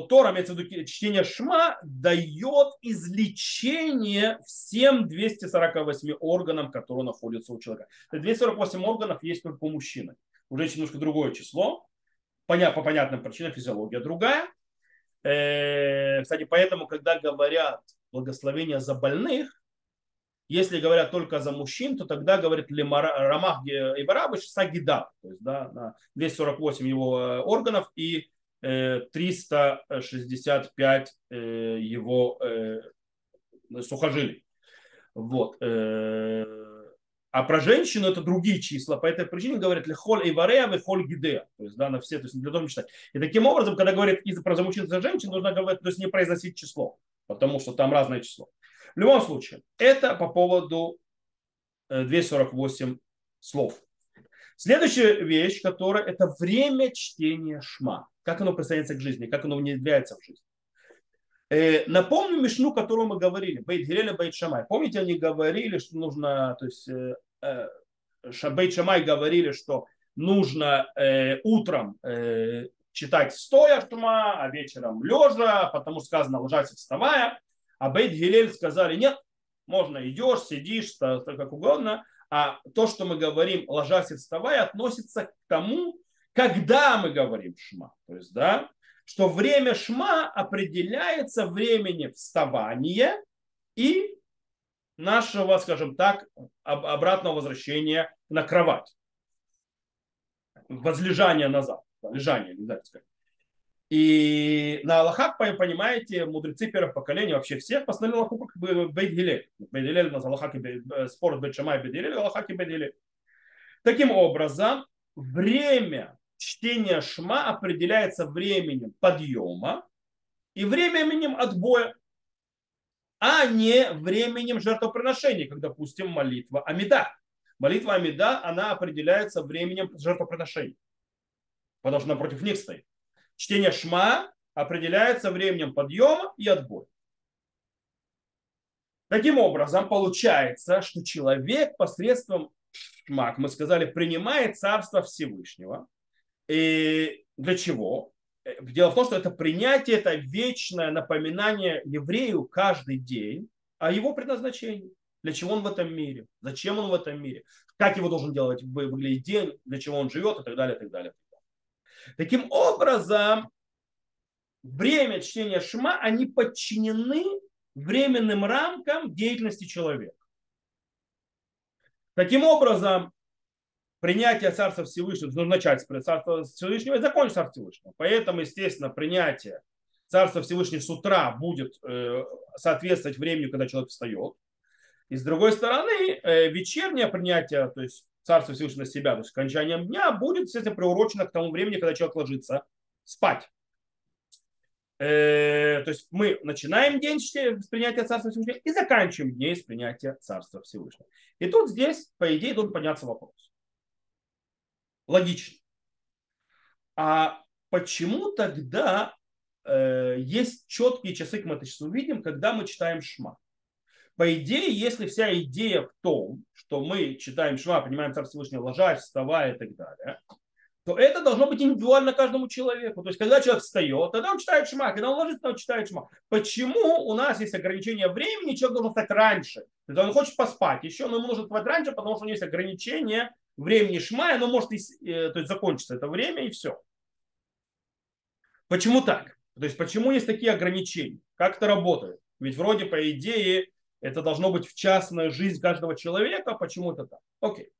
то Тора, имеется в виду чтение Шма, дает излечение всем 248 органам, которые находятся у человека. 248 органов есть только у мужчины. У женщин немножко другое число. По понятным причинам физиология другая. Э, кстати, поэтому, когда говорят благословение за больных, если говорят только за мужчин, то тогда говорит Рамах и Барабыш Сагида, то есть да, 248 его э, органов и 365 э, э, его э, сухожилий. Вот. А про женщину это другие числа. По этой причине говорят лехоль и варея, холь гидея. То есть, да, на все, то есть для того читать. И таким образом, когда говорят из про замучиться за женщин, нужно говорить, то есть не произносить число, потому что там разное число. В любом случае, это по поводу 248 слов. Следующая вещь, которая это время чтения шма как оно присоединяется к жизни, как оно внедряется в жизнь. Э, напомню Мишну, которую мы говорили, Бейт Гилель и Бейт Шамай. Помните, они говорили, что нужно, то есть э, э, Бейт Шамай говорили, что нужно утром читать стоя шма, а вечером лежа, потому сказано ложась вставая. А Бейт Гилель сказали, нет, можно идешь, сидишь, как угодно. А то, что мы говорим ложась и вставая, относится к тому, когда мы говорим шма. То есть, да, что время шма определяется временем вставания и нашего, скажем так, обратного возвращения на кровать. Возлежание назад. Лежание, не знаю, сказать. И на Аллахах, понимаете, мудрецы первых поколений, вообще всех, постановили Аллаху как бы Бейт Гилель. Бейт Гилель у нас Аллахак и э, спор Бейт Шамай Бейт Гилель, Аллахак и Бейт Гилель. Таким образом, время чтения Шма определяется временем подъема и временем отбоя, а не временем жертвоприношения, как, допустим, молитва Амида. Молитва Амида, она определяется временем жертвоприношения, потому что напротив них стоит. Чтение Шма определяется временем подъема и отбоя. Таким образом, получается, что человек посредством шма, мы сказали, принимает царство Всевышнего, и для чего? Э, дело в том, что это принятие, это вечное напоминание еврею каждый день о его предназначении. Для чего он в этом мире? Зачем он в этом мире? Как его должен делать выглядеть день? Для чего он живет? И так далее, и так далее. Таким образом, время чтения Шма, они подчинены временным рамкам деятельности человека. Таким образом, принятие Царства Всевышнего, нужно начать с Царства Всевышнего и закончить Царство Всевышнего. Поэтому, естественно, принятие Царства Всевышнего с утра будет э, соответствовать времени, когда человек встает. И с другой стороны, э, вечернее принятие, то есть Царство Всевышнего на себя, то есть окончанием дня, будет, естественно, приурочено к тому времени, когда человек ложится спать. Э, то есть мы начинаем день с принятия Царства Всевышнего и заканчиваем день с принятия Царства Всевышнего. И тут здесь, по идее, должен подняться вопрос логично. А почему тогда э, есть четкие часы, мы это сейчас увидим, когда мы читаем Шма? По идее, если вся идея в том, что мы читаем Шма, понимаем Царство Всевышнего, ложась, вставая и так далее, то это должно быть индивидуально каждому человеку. То есть, когда человек встает, тогда он читает шма, когда он ложится, он читает шма. Почему у нас есть ограничение времени, человек должен встать раньше? Когда он хочет поспать еще, но ему нужно встать раньше, потому что у него есть ограничение времени шма, оно может э, то есть, закончиться это время и все. Почему так? То есть почему есть такие ограничения? Как это работает? Ведь вроде по идее это должно быть в частная жизнь каждого человека, почему это так? Окей.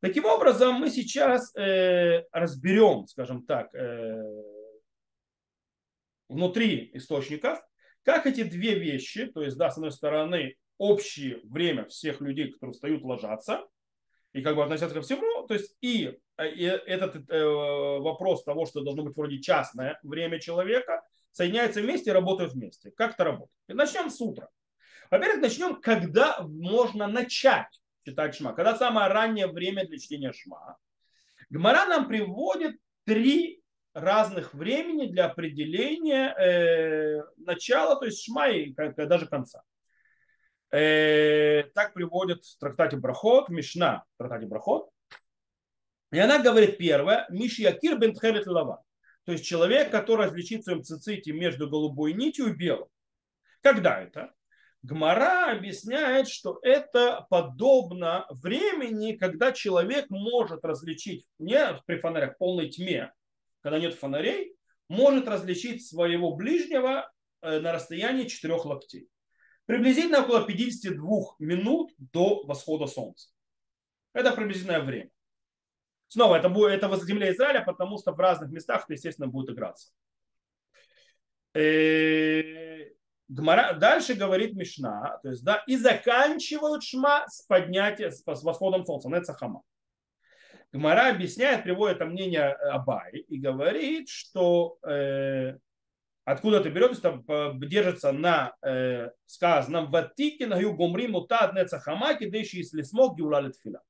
Таким образом, мы сейчас э, разберем, скажем так, э, внутри источников, как эти две вещи, то есть, да, с одной стороны, общее время всех людей, которые встают, ложатся, и как бы относятся ко всему. То есть и, э, и этот э, вопрос того, что должно быть вроде частное время человека, соединяются вместе и работают вместе. Как это работает? Начнем с утра. Во-первых, начнем, когда можно начать читать шма. Когда самое раннее время для чтения шма. Гмара нам приводит три разных времени для определения э, начала, то есть шма и даже конца. Э, так приводит в трактате Брахот, Мишна в трактате Брахот. И она говорит первое, Мишьякир бен Тхелет Лава. То есть человек, который различит в своем циците между голубой нитью и белым. Когда это? Гмара объясняет, что это подобно времени, когда человек может различить, не при фонарях, в полной тьме, когда нет фонарей, может различить своего ближнего э, на расстоянии четырех локтей приблизительно около 52 минут до восхода солнца. Это приблизительное время. Снова, это, будет, это в земле Израиля, потому что в разных местах это, естественно, будет играться. Э, дальше говорит Мишна, то есть, да, и заканчивают шма с поднятием, с восходом солнца, Нецахама. Гмара объясняет, приводит это мнение Абай и говорит, что э, Откуда это берется? Там держится на э, сказанном «Ватикин гаю гумри мутад нецахамаки, дэши если смог геулалит фила».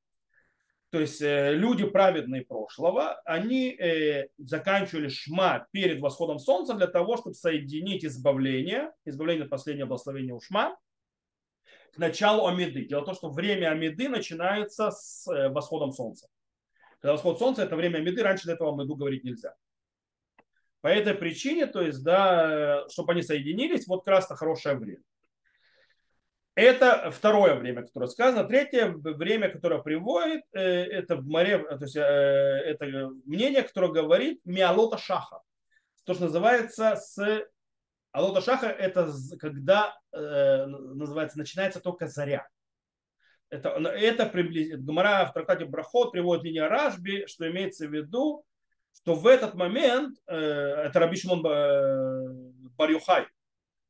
то есть э, люди праведные прошлого, они э, заканчивали шма перед восходом солнца для того, чтобы соединить избавление, избавление последнего благословения у шма, к началу Амиды. Дело в том, что время Амиды начинается с э, восходом солнца. Когда восход солнца, это время Амиды, раньше до этого Амиду говорить нельзя. По этой причине, то есть, да, чтобы они соединились, вот как раз хорошее время. Это второе время, которое сказано. Третье время, которое приводит, э, это в море, то есть, э, это мнение, которое говорит миалота шаха. То, что называется с Алота Шаха это когда э, называется начинается только заря. Это, это приблизительно. Гмара в трактате Брахот приводит линия Рашби, что имеется в виду, что в этот момент, э, это Раби Шимон Барюхай,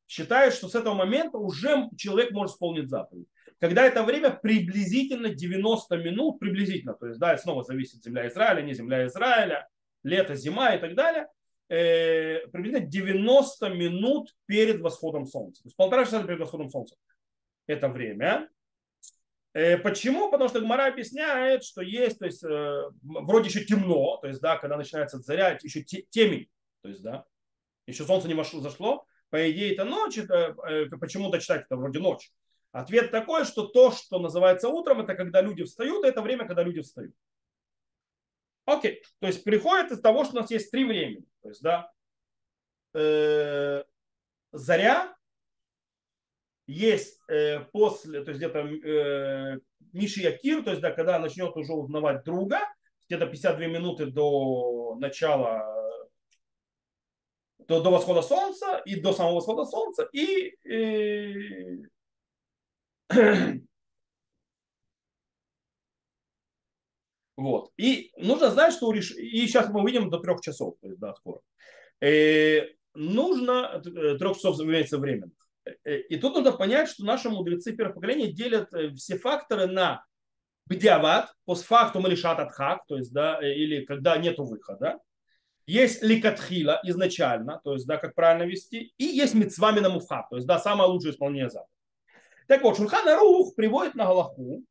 считает, что с этого момента уже человек может исполнить заповедь. Когда это время приблизительно 90 минут, приблизительно, то есть, да, снова зависит земля Израиля, не земля Израиля, лето, зима и так далее, э, приблизительно 90 минут перед восходом солнца. То есть полтора часа перед восходом солнца. Это время. Э, почему? Потому что Гмара объясняет, что есть, то есть, э, вроде еще темно, то есть, да, когда начинается заря, еще темень, то есть, да, еще солнце не вошло, зашло, по идее это ночь, это, э, почему-то читать это вроде ночь. Ответ такой, что то, что называется утром, это когда люди встают, это время, когда люди встают. Окей, то есть приходит из того, что у нас есть три времени. То есть, да, заря, есть э, после, то есть где-то э, Миши Якир, то есть, да, когда начнет уже узнавать друга, где-то 52 минуты до начала до, до восхода солнца и до самого восхода солнца. И, и *clears throat* вот. И нужно знать, что реш... и сейчас мы увидим до трех часов, то есть, да, скоро. Э, нужно э, трех часов имеется временно. Э, и тут нужно понять, что наши мудрецы первого поколения делят все факторы на бдиават, постфактум или шататхак, то есть, да, или когда нету выхода, есть ликатхила изначально, то есть, да, как правильно вести, и есть мицвами на муфхаб, то есть, да, самое лучшее исполнение заповеди. Так вот, Шурхан Арух приводит на Галаху,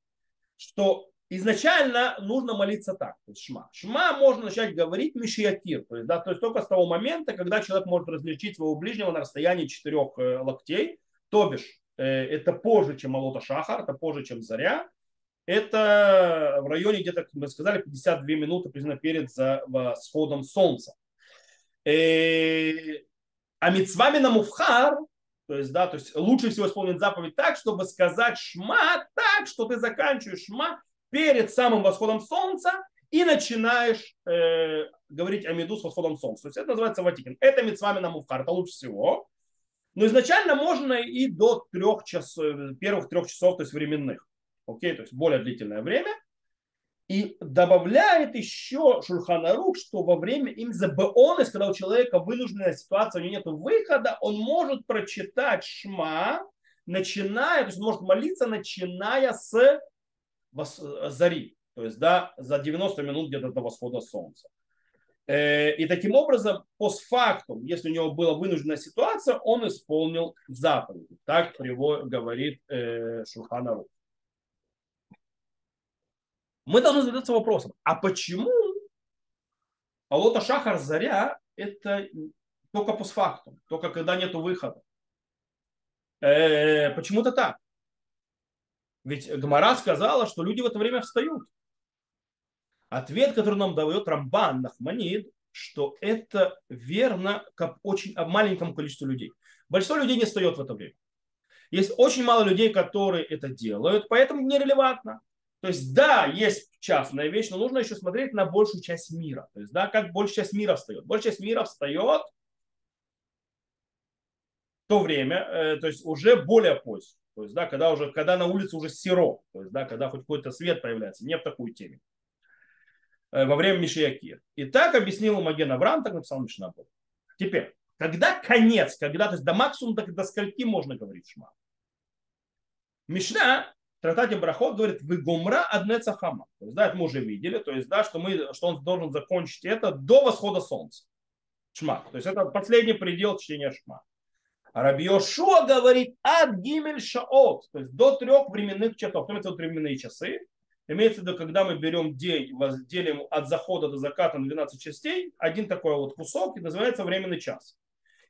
что изначально нужно молиться так, то есть шма. Шма можно начать говорить мишиятир, то есть, да, то есть только с того момента, когда человек может различить своего ближнего на расстоянии четырех э, локтей, то бишь э, это позже, чем Алота Шахар, это позже, чем Заря, это в районе где-то, как мы сказали, 52 минуты приблизительно перед восходом солнца. Э, а мецвами на муфхар, то есть, да, то есть лучше всего исполнить заповедь так, чтобы сказать шма так, что ты заканчиваешь шма перед самым восходом солнца и начинаешь э, говорить о меду с восходом солнца. То есть это называется ватикин. Это мецвами на муфхар, это лучше всего. Но изначально можно и до трех часов, первых трех часов, то есть временных окей, то есть более длительное время, и добавляет еще Шульханарух, что во время им забеонес, когда у человека вынужденная ситуация, у него нет выхода, он может прочитать шма, начиная, то есть может молиться, начиная с зари, то есть да, за 90 минут где-то до восхода солнца. Э, и таким образом, постфактум, если у него была вынужденная ситуация, он исполнил заповедь. Так говорит э, Шульханарух мы должны задаться вопросом, а почему Алота Шахар Заря это только постфактум, только когда нет выхода? Э, почему-то так. Ведь Гмара сказала, что люди в это время встают. Ответ, который нам дает Рамбан Нахманид, что это верно как очень маленькому количеству людей. Большинство людей не встает в это время. Есть очень мало людей, которые это делают, поэтому нерелевантно. То есть, да, есть частная вещь, но нужно еще смотреть на большую часть мира. То есть, да, как большая часть мира встает. Большая часть мира встает в то время, э, то есть уже более поздно. То есть, да, когда уже, когда на улице уже серо, то есть, да, когда хоть какой-то свет появляется, не в такую теме. Э, во время Мишиякир. И так объяснил Маген Авраам, так написал Мишнабов. Теперь, когда конец, когда, то есть до максимума, до, до скольки можно говорить шма? Мишна трактате Брахот говорит, вы гумра одне цахама. То есть, да, это мы уже видели, то есть, да, что, мы, что он должен закончить это до восхода солнца. Шма. То есть, это последний предел чтения шма. А Раби Йошуа говорит от гимель шаот, то есть до трех временных часов. Кто это временные часы? Имеется в виду, когда мы берем день, делим от захода до заката на 12 частей, один такой вот кусок, и называется временный час.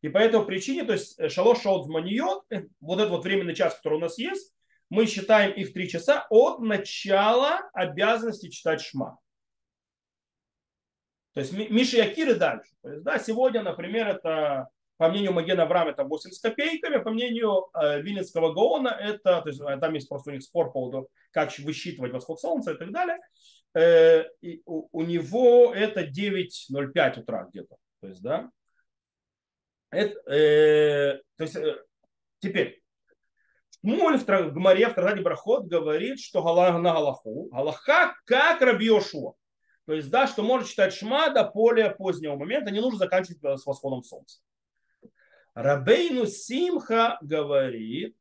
И по этой причине, то есть э, шалош шаот зманиот, э, вот этот вот временный час, который у нас есть, мы считаем их три часа от начала обязанности читать шма. То есть Миша Якир и дальше. То есть, да, сегодня, например, это по мнению Магена Авраам это 8 с копейками, по мнению э, Винницкого Гаона это, то есть э, там есть просто у них спор по поводу, как высчитывать восход солнца и так далее. Э, и у, у него это 9.05 утра где-то. То есть, да. Это, э, то есть, э, теперь, Шмуль в Гмаре в Традане Брахот говорит, что на Галаху, Галаха как Раби Йошуа. То есть, да, что может читать Шма до более позднего момента, не нужно заканчивать с восходом солнца. Рабейну Симха говорит,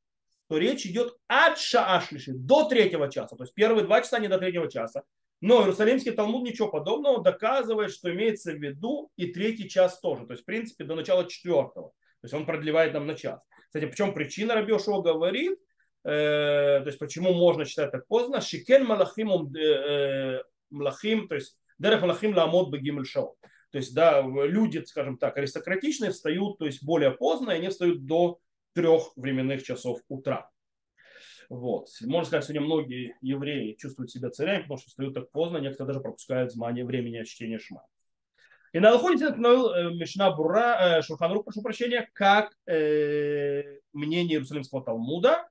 что речь идет от шаашлиши до третьего часа. То есть первые два часа не до третьего часа. Но Иерусалимский Талмуд ничего подобного доказывает, что имеется в виду и третий час тоже. То есть, в принципе, до начала четвертого. То есть он продлевает нам на час. Кстати, причем причина Рабиошо говорит, э, то есть почему можно читать так поздно, шикен малахим, э, э, млахим, то есть дерех малахим ламот бегимель шаот. То есть, да, люди, скажем так, аристократичные встают, то есть более поздно, и они встают до трех временных часов утра. Вот. Можно сказать, сегодня многие евреи чувствуют себя царями, потому что встают так поздно, некоторые даже пропускают знание времени чтения шма. И на Алхоне Мишна Бура, э, Шурханрук, прошу прощения, как э, мнение Иерусалимского Талмуда,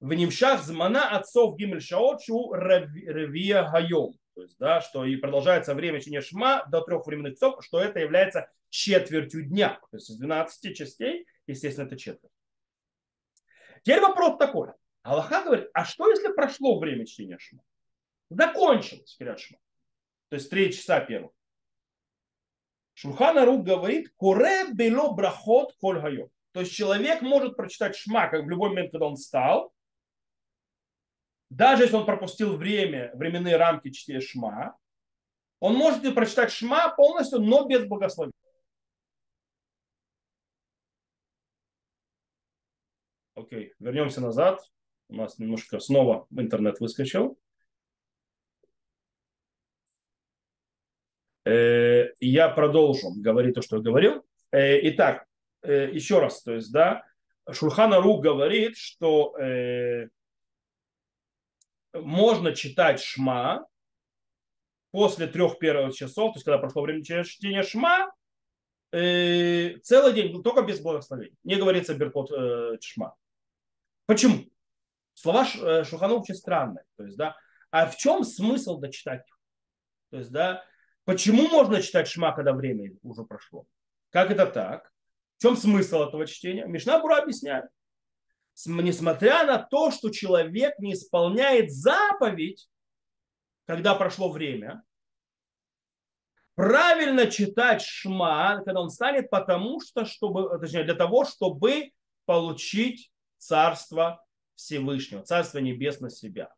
в Нимшах змана отцов Гимель Шаочу Ревия Хайом. То есть, да, что и продолжается время чтения шма до трех временных часов, что это является четвертью дня. То есть из 12 частей, естественно, это четверть. Теперь вопрос такой. Аллаха говорит, а что если прошло время чтения шма? Закончилось Кирят шма. То есть три часа первых. Шурхана Рук говорит, куре бело брахот коль. То есть человек может прочитать шма, как в любой момент, когда он встал, даже если он пропустил время, временные рамки чтения Шма, он может и прочитать Шма полностью, но без благословения. Окей, вернемся назад. У нас немножко снова интернет выскочил. Э, я продолжу говорить то, что я говорил. Э, итак, э, еще раз, то есть, да, Шурхана Ру говорит, что можно читать Шма после трех первых часов, то есть когда прошло время чтения Шма, э, целый день, только без благословения. Не говорится Беркот э, Шма. Почему? Слова э, Шухана очень странные. То есть, да, а в чем смысл дочитать То есть, да, почему можно читать Шма, когда время уже прошло? Как это так? В чем смысл этого чтения? Мишна Бура объясняет несмотря на то, что человек не исполняет заповедь, когда прошло время, правильно читать шма, когда он станет, потому что, чтобы, точнее, для того, чтобы получить царство Всевышнего, царство небесное себя.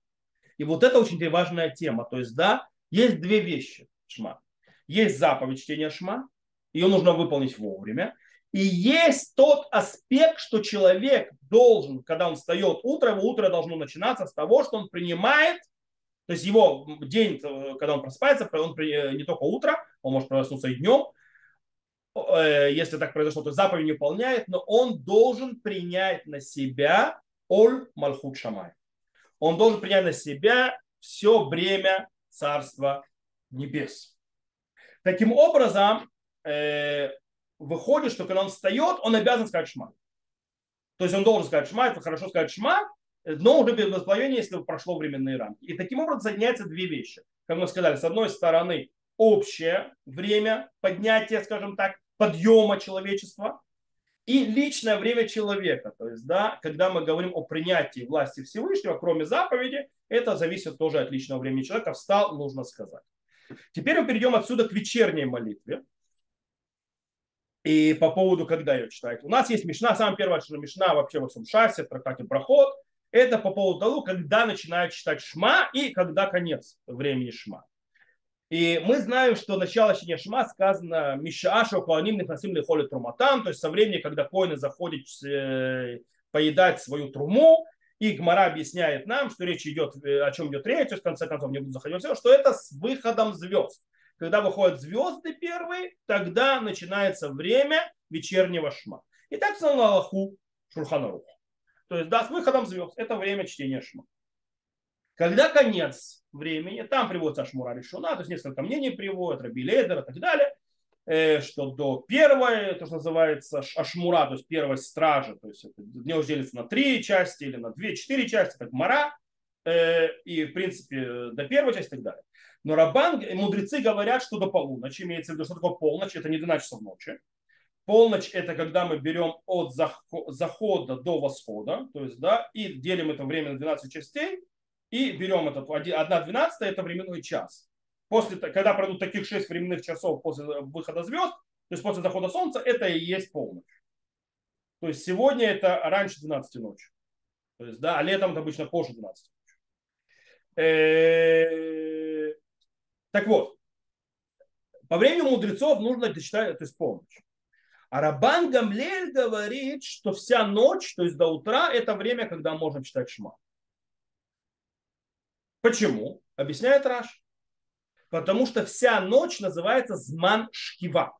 И вот это очень важная тема. То есть, да, есть две вещи шма. Есть заповедь чтения шма, ее нужно выполнить вовремя. И есть тот аспект, что человек должен, когда он встает утром, его утро должно начинаться с того, что он принимает, то есть его день, э, когда он просыпается, он э, не только утро, он может проснуться и днем, э, если так произошло, то заповедь не выполняет, но он должен принять на себя Оль Малхут Шамай. Он должен принять на себя все бремя Царства Небес. Таким образом, выходит, что когда он встает, он обязан сказать шма. То есть он должен сказать шма, это хорошо сказать шма, но уже без благословения, если прошло временные рамки. И таким образом соединяются две вещи. Как мы сказали, с одной стороны, общее время поднятия, скажем так, подъема человечества и личное время человека. То есть, да, когда мы говорим о принятии власти Всевышнего, кроме заповеди, это зависит тоже от личного времени человека. Встал, нужно сказать. Теперь мы перейдем отсюда к вечерней молитве. И по поводу, когда ее читать. У нас есть Мишна, самая первая Мишна вообще во всем шасе, в трактате Проход. Это по поводу того, когда начинают читать Шма и когда конец времени Шма. И мы знаем, что начало чтения Шма сказано Мишааша Куаним Нехасим Лихоли Труматам, то есть со времени, когда коины заходят э, поедать свою труму, И Гмара объясняет нам, что речь идет, э, о чем идет речь, то есть, в конце концов, не буду заходить все, что это с выходом звезд. Когда выходят звезды первые, тогда начинается время вечернего шма. И так сказал на Аллаху Шурханарух. То есть, да, с выходом звезд. Это время чтения шма. Когда конец времени, там приводится Ашмура решена, то есть несколько мнений приводят, Раби Ледер и так далее, э, что до первой, то, что называется Ашмура, то есть первой стражи, то есть это дневно делится на три части или на две, четыре части, так Мара, э, и в принципе до первой части и так далее. Но Рабан, мудрецы говорят, что до полуночи, имеется в виду, что такое полночь, это не 12 часов ночи. Полночь это когда мы берем от захода до восхода, то есть, да, и делим это время на 12 частей, и берем этот 1 12 это временной час. После, когда пройдут таких 6 временных часов после выхода звезд, то есть после захода солнца, это и есть полночь. То есть сегодня это раньше 12 ночи. То есть, да, а летом это обычно позже 12 ночи. Так вот, по времени мудрецов нужно дочитать, то есть полночь. А Рабан Гамлель говорит, что вся ночь, то есть до утра, это время, когда можно читать шма. Почему? Объясняет Раш. Потому что вся ночь называется зман шкива.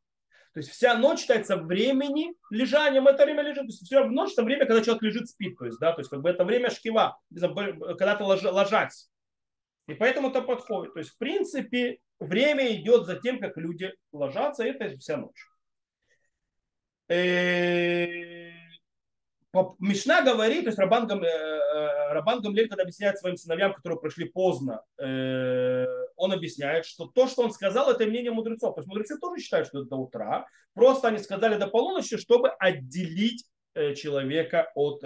То есть вся ночь считается времени лежания, это время лежит. То есть вся ночь это время, когда человек лежит, спит. То есть, да, то есть как бы это время шкива, когда ты ложась. И поэтому это подходит. То есть, в принципе, время идет за тем, как люди ложатся, это вся ночь. Э, Мишна говорит, то есть Рабан, Гам, э, э, Рабан Гамлель, когда объясняет своим сыновьям, которые пришли поздно, он объясает, что то, что он сказал, это мнение мудрецов. То есть мудрецы тоже считают, что это до утра. Просто они сказали до полуночи, чтобы отделить человека от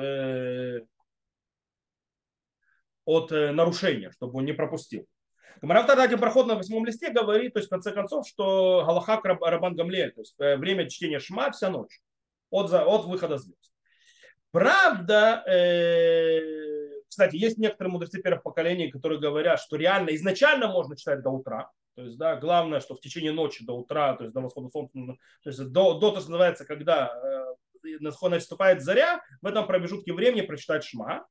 от э, нарушения, чтобы он не пропустил. Гамара в Тараде проход на восьмом листе говорит, то есть в конце концов, что Галаха Рабан Гамлель, то есть э, время чтения Шма вся ночь, от, от выхода звезд. Правда, э, кстати, есть некоторые мудрецы первых поколений, которые говорят, что реально изначально можно читать до утра, то есть, да, главное, что в течение ночи до утра, то есть до восхода солнца, нужно, то есть до, до то, что называется, когда э, наступает заря, в этом промежутке времени прочитать шма.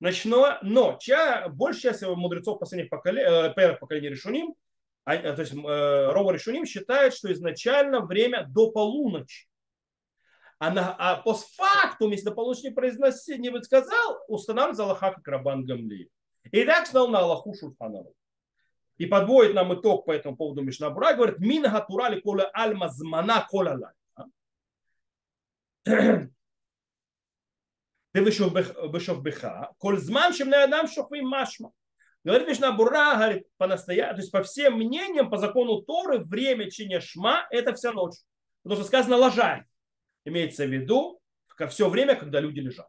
Начно, но ча, большая часть мудрецов последних поколений, э, первых поколений решуним, а, э, то есть э, Рова решуним считает, что изначально время до полуночи. А, на, а постфактум, если до полуночи не произносил, не сказал, устанавливается Аллаха как Рабан Гамли. И так стал на Аллаху Шульханару. И подводит нам итог по этому поводу Мишнабура, говорит, мин гатурали кола альма змана кола ты *clears throat* беха, коль зман, чем на адам шохвим машма. Говорит Мишна Бура, говорит, по настоя... то есть по всем мнениям, по закону Торы, время чтения шма – это вся ночь. Потому что сказано ложай. Имеется в виду все время, когда люди лежат.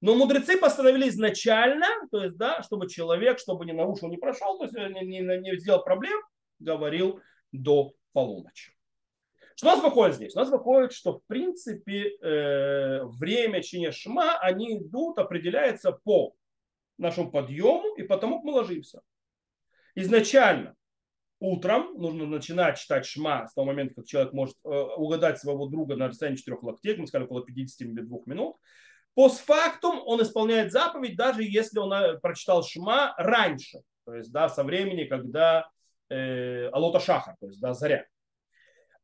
Но мудрецы постановили изначально, то есть, да, чтобы человек, чтобы не нарушил, не прошел, то есть не, не, не сделал проблем, говорил до полуночи. Что нас выходит здесь? У нас выходит, что в принципе э, время чтения шма, они идут, определяется по нашему подъему и потому мы ложимся. Изначально утром нужно начинать читать шма с того момента, как человек может э, угадать своего друга на расстоянии четырех локтей, мы сказали около 52 минут. Постфактум он исполняет заповедь, даже если он э, прочитал шма раньше, то есть да, со времени, когда э, Алота Шаха, то есть да, заря.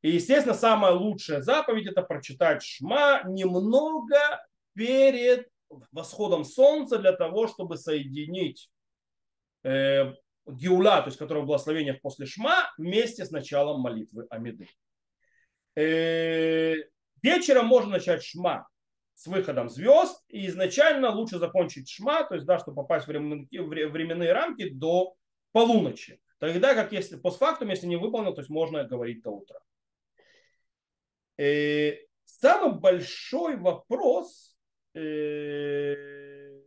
И, естественно, самая лучшая заповедь это прочитать Шма немного перед восходом солнца для того, чтобы соединить э, Геула, то есть которого благословение после Шма, вместе с началом молитвы Амиды. Э, вечером можно начать Шма с выходом звезд, и изначально лучше закончить Шма, то есть, да, чтобы попасть в временные рамки до полуночи. Тогда, как если постфактум, если не выполнил, то есть можно говорить до утра. Э, самый большой вопрос, э,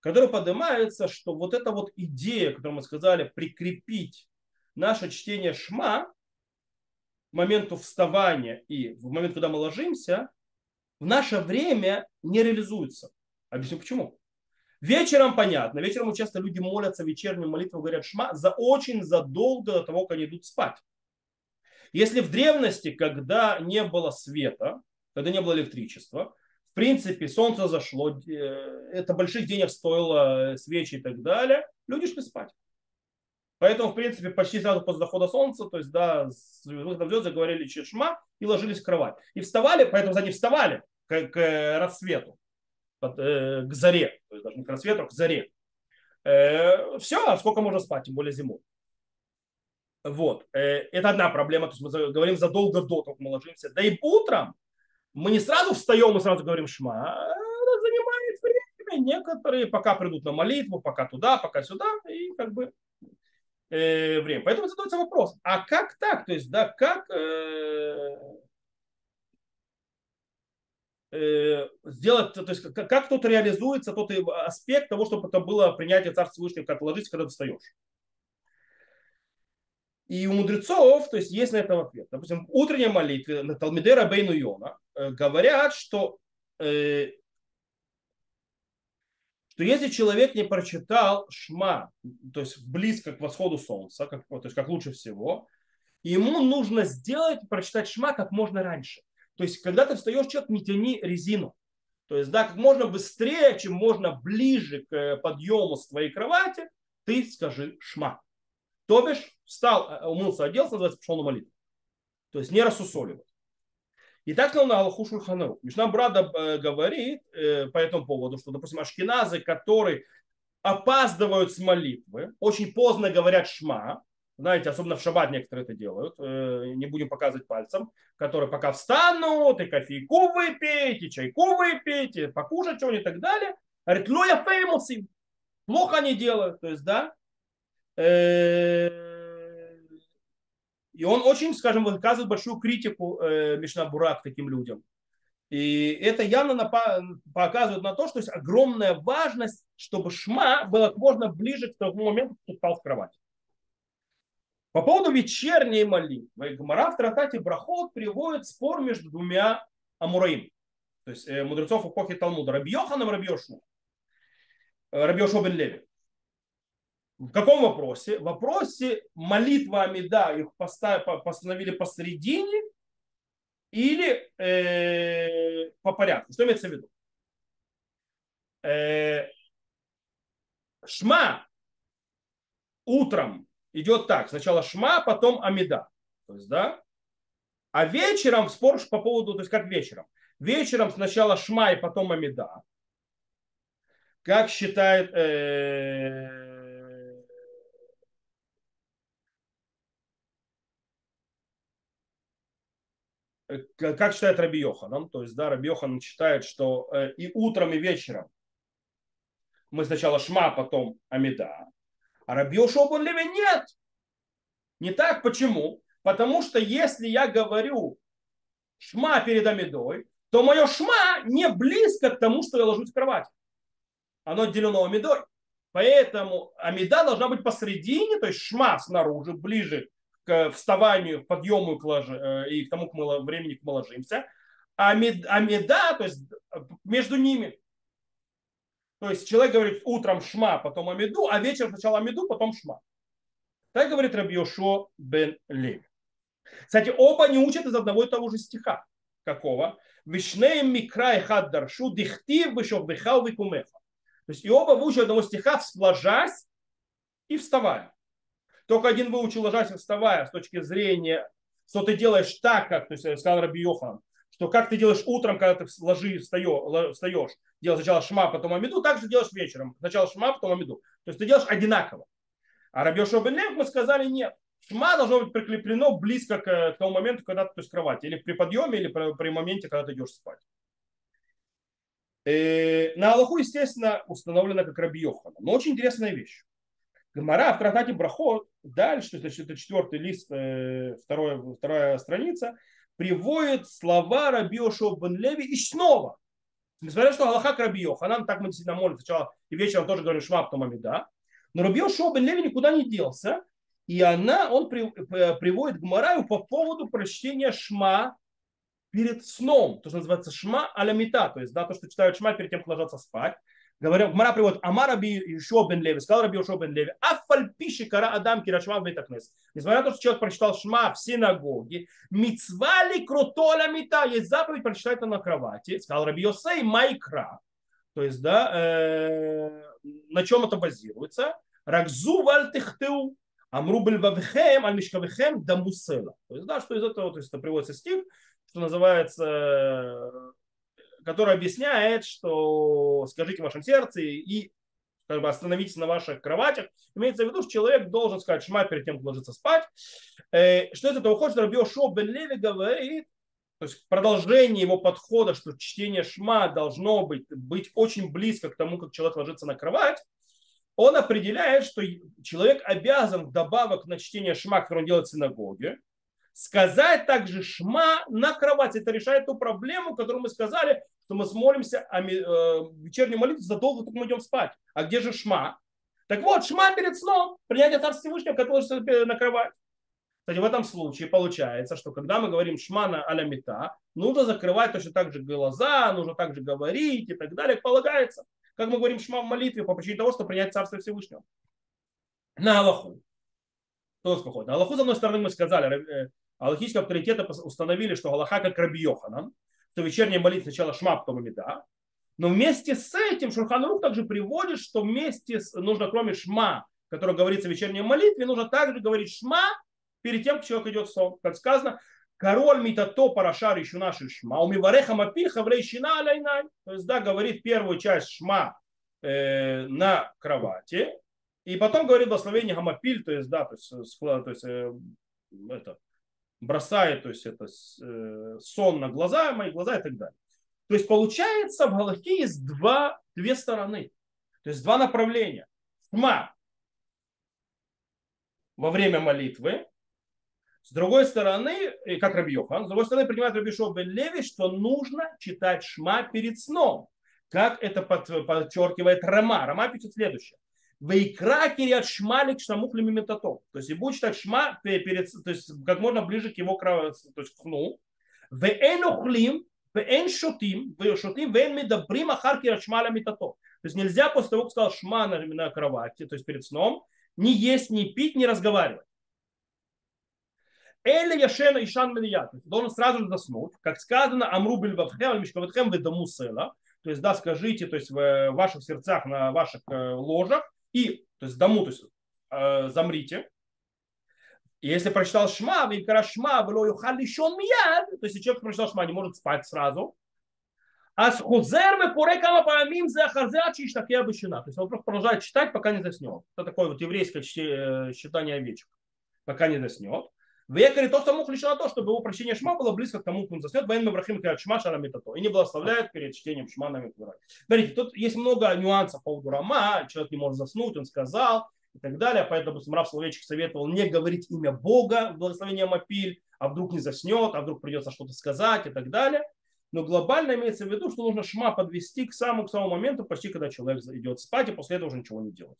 который поднимается, что вот эта вот идея, которую мы сказали, прикрепить наше чтение шма к моменту вставания и в момент, когда мы ложимся, в наше время не реализуется. Объясню почему. Вечером понятно. Вечером часто люди молятся вечернюю молитву, говорят шма за очень задолго до того, как они идут спать. Если в древности, когда не было света, когда не было электричества, принципе, солнце зашло, э, это больших денег стоило, свечи и так далее, люди шли спать. Поэтому, в принципе, почти сразу после захода солнца, то есть, да, с выходом звезд говорили чешма и ложились в кровать. И вставали, поэтому они вставали к, к рассвету, э, к заре, то есть даже не к рассвету, а к заре. Э, все, а сколько можно спать, тем более зимой. Вот. Э, это одна проблема, то есть мы говорим задолго до того, как мы ложимся. Да и утром мы не сразу встаем и сразу говорим шма, это занимает время. Некоторые пока придут на молитву, пока туда, пока сюда, и как бы э, время. Поэтому задается вопрос, а как так? То есть, да, как э, э, сделать, то есть, как, как тут реализуется тот аспект того, чтобы это было принятие Царства Всевышнего, как ложиться, когда ты встаешь. И у мудрецов, то есть есть на это ответ. Допустим, в утренней молитве на Талмидера Бейну Йона э, говорят, что э, что если человек не прочитал шма, то есть близко к восходу солнца, как, то есть как лучше всего, ему нужно сделать, прочитать шма как можно раньше. То есть, когда ты встаешь, человек, не тяни резину. То есть, да, как можно быстрее, чем можно ближе к э, подъему с твоей кровати, ты скажи шма. То бишь, встал, э, умылся, оделся, называется, пошел на молитву. То есть, не рассусоливать. И так сказал на Аллаху Шульханарух. Мишна Брада э, говорит э, по этому поводу, что, допустим, ашкеназы, которые опаздывают с молитвы, очень поздно говорят шма, знаете, особенно в шаббат некоторые это делают, не будем показывать пальцем, которые пока встанут, и кофейку выпить, и чайку выпить, и покушать что-нибудь и так далее. Говорит, лоя феймусы. Плохо они делают, то есть, да, и он очень, скажем, выказывает большую критику э, Мишна Бурак таким людям. И это явно показывает на то, что есть огромная важность, чтобы шма было как можно ближе к тому моменту, как спал в кровати. По поводу вечерней молитвы, Гмара в Тратате Брахот приводит спор между двумя Амураим, то есть э, мудрецов эпохи Талмуда, Рабьошу. Э, Рабьошу бен Леви. В каком вопросе? В вопросе молитва Амида их постановили посередине или э, по порядку. Что имеется в виду? Э, шма утром идет так. Сначала шма, потом амида. То есть, да? А вечером спор по поводу, то есть как вечером? Вечером сначала шма и потом амида. Как считает э, как считает Раби Йоханан, то есть, да, Раби Йохан считает, что э, и утром, и вечером мы сначала Шма, потом Амида. А Раби Йошобан Леви нет. Не так. Почему? Потому что если я говорю Шма перед Амидой, то мое Шма не близко к тому, что я ложусь в кровать. Оно отделено Амидой. Поэтому Амида должна быть посередине, то есть Шма снаружи, ближе к вставанию, к подъему к лож... Э, и к тому к мыло... времени, к мы ложимся. А, мед... а меда, то есть между ними. То есть человек говорит утром шма, потом амиду, а вечером сначала амиду, потом шма. Так говорит Рабиошо бен Леви. Кстати, оба не учат из одного и того же стиха. Какого? Вишнеем микрай хад даршу дихтив бешов бехал викумеха. То есть и оба выучат одного стиха, всплажась и вставая. Только один выучил ложась вставая с точки зрения, что ты делаешь так, как то есть, сказал Раби Йохан, что как ты делаешь утром, когда ты ложи, встаешь, делаешь сначала шма, потом амиду, так же делаешь вечером. Сначала шма, потом амиду. То есть ты делаешь одинаково. А Раби Йошуа мы сказали нет. Шма должно быть прикреплено близко к, к тому моменту, когда ты то есть, кровати. Или при подъеме, или при, при моменте, когда ты идешь спать. И э, на Аллаху, естественно, установлено как Раби Йохана. Но очень интересная вещь. Гмара в Тратате Брахот, дальше, то есть это четвертый лист, э, вторая, вторая страница, приводит слова Раби бен Леви и снова. Несмотря на то, что Аллаха к Раби Йоханан, так мы действительно молим, сначала и вечером тоже говорим Шма, потом Амида. Но Раби бен Леви никуда не делся, и она, он при, э, приводит Гмараю по поводу прочтения Шма перед сном, то, что называется Шма алямита, то есть да, то, что читают Шма перед тем, как ложатся спать. Говорим, Мара приводит, Амар Раби Йошуа бен Леви, сказал Раби Йошуа бен Леви, Афаль пиши кара Адам кирашма в Бетакнес. Несмотря на то, что человек прочитал Шма в синагоге, мицвали крутоля мита, есть заповедь прочитать на кровати. Сказал Раби Йосей майкра. То есть, да, э, на чем это базируется? Ракзу валь тихтеу. Амру бельвавхем, аль мишкавхем дамусела. То есть, да, что из этого, то есть, это приводится стих, что называется который объясняет, что скажите в вашем сердце и как бы остановитесь на ваших кроватях. Имеется в виду, что человек должен сказать шма перед тем, как ложиться спать. Э, что из этого уходит? Рабио Шо бен Леви говорит, то есть продолжение его подхода, что чтение шма должно быть, быть очень близко к тому, как человек ложится на кровать, он определяет, что человек обязан вдобавок на чтение шма, которое он делает в синагоге, сказать также шма на кровати. Это решает ту проблему, которую мы сказали, что мы смолимся о э, вечернюю молитву задолго, как мы идем спать. А где же шма? Так вот, шма перед сном, принятие Царства Всевышнего, который на кровать. Кстати, в этом случае получается, что когда мы говорим шма на алямита, нужно закрывать точно так же глаза, нужно также говорить и так далее, полагается. Как мы говорим шма в молитве по причине того, что принять Царство Всевышнего. На Аллаху. Кто успокоит? На Аллаху, с одной стороны, мы сказали, э, Аллахийские авторитеты установили, что Аллаха как Раби Йоханан, что вечерняя молитва сначала шма, потом амида. Но вместе с этим Шурхан также приводит, что вместе с, нужно кроме шма, который говорится в вечерней молитве, нужно также говорить шма перед тем, как человек идет в сон. Как сказано, король митато парашар еще наши шма, у мивареха мапиль хаврей шина аляйнай. То есть, да, говорит первую часть шма э, на кровати, и потом говорит благословение гамапиль, то есть, да, то есть, то есть э, это, бросает, то есть это э, сон на глаза, мои глаза и так далее. То есть получается в Галахе есть два, две стороны, то есть два направления. Шма во время молитвы, с другой стороны, как Рабьехан, с другой стороны, принимает Рабишов бен Леви, что нужно читать шма перед сном. Как это подчеркивает Рама. Рама пишет следующее. Вейкра кириат шмалик шамухли мимитато. То есть и будет читать шма перед, то есть как можно ближе к его то есть к сну. Веэн охлим, веэн шотим, шотим, веэн медабрим ахар кириат шмаля митато. То есть нельзя после того, как сказал шма на, на кровати, то есть перед сном, не есть, не пить, не разговаривать. Или яшена ишан милият. Должен сразу же заснуть. Как сказано, амру бельвавхем, мишкаватхем, ведаму села. То есть, да, скажите, то есть в ваших сердцах, на ваших э, ложах, и, то есть дому, то есть э, замрите. И если прочитал Шма, Вейкара Шма, Вело Юхали Шон Мияд, то есть человек прочитал Шма, не может спать сразу. А с Хузер Вепуре Кама Паамим за Хазеат Чиштаке Абышина. То есть он просто продолжает читать, пока не заснет. Это такое вот еврейское э, читание овечек. Пока не заснет. В Якоре то самому лишь то, чтобы его прочтение шма было близко к тому, как он заснет. Военный Брахим говорит шма шарамитато. И не благословляет перед чтением шма на Смотрите, тут есть много нюансов по поводу рама. Человек не может заснуть, он сказал и так далее. Поэтому, допустим, Рав Словечек советовал не говорить имя Бога в благословении Мапиль, а вдруг не заснет, а вдруг придется что-то сказать и так далее. Но глобально имеется в виду, что нужно шма подвести к самому, к самому моменту, почти когда человек идет спать, и после этого уже ничего не делать.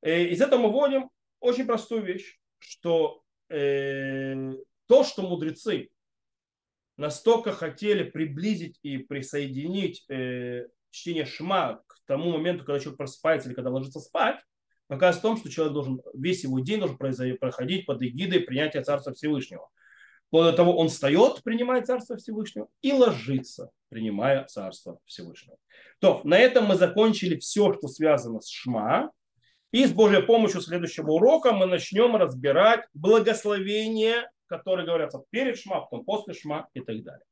Э, из этого мы вводим очень простую вещь, что э, то, что мудрецы настолько хотели приблизить и присоединить э, чтение шма к тому моменту, когда человек просыпается или когда ложится спать, показывает в том, что человек должен, весь его день должен проходить под эгидой принятия Царства Всевышнего. После того, он встает, принимая Царство Всевышнего, и ложится, принимая Царство Всевышнего. То, на этом мы закончили все, что связано с Шма. И с Божьей помощью следующего урока мы начнем разбирать благословения, которые говорятся перед шма, потом после шма и так далее.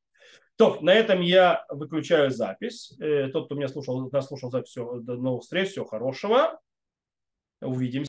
То, на этом я выключаю запись. Э, тот, кто меня слушал, нас слушал запись, все, до новых встреч, всего хорошего. Увидимся.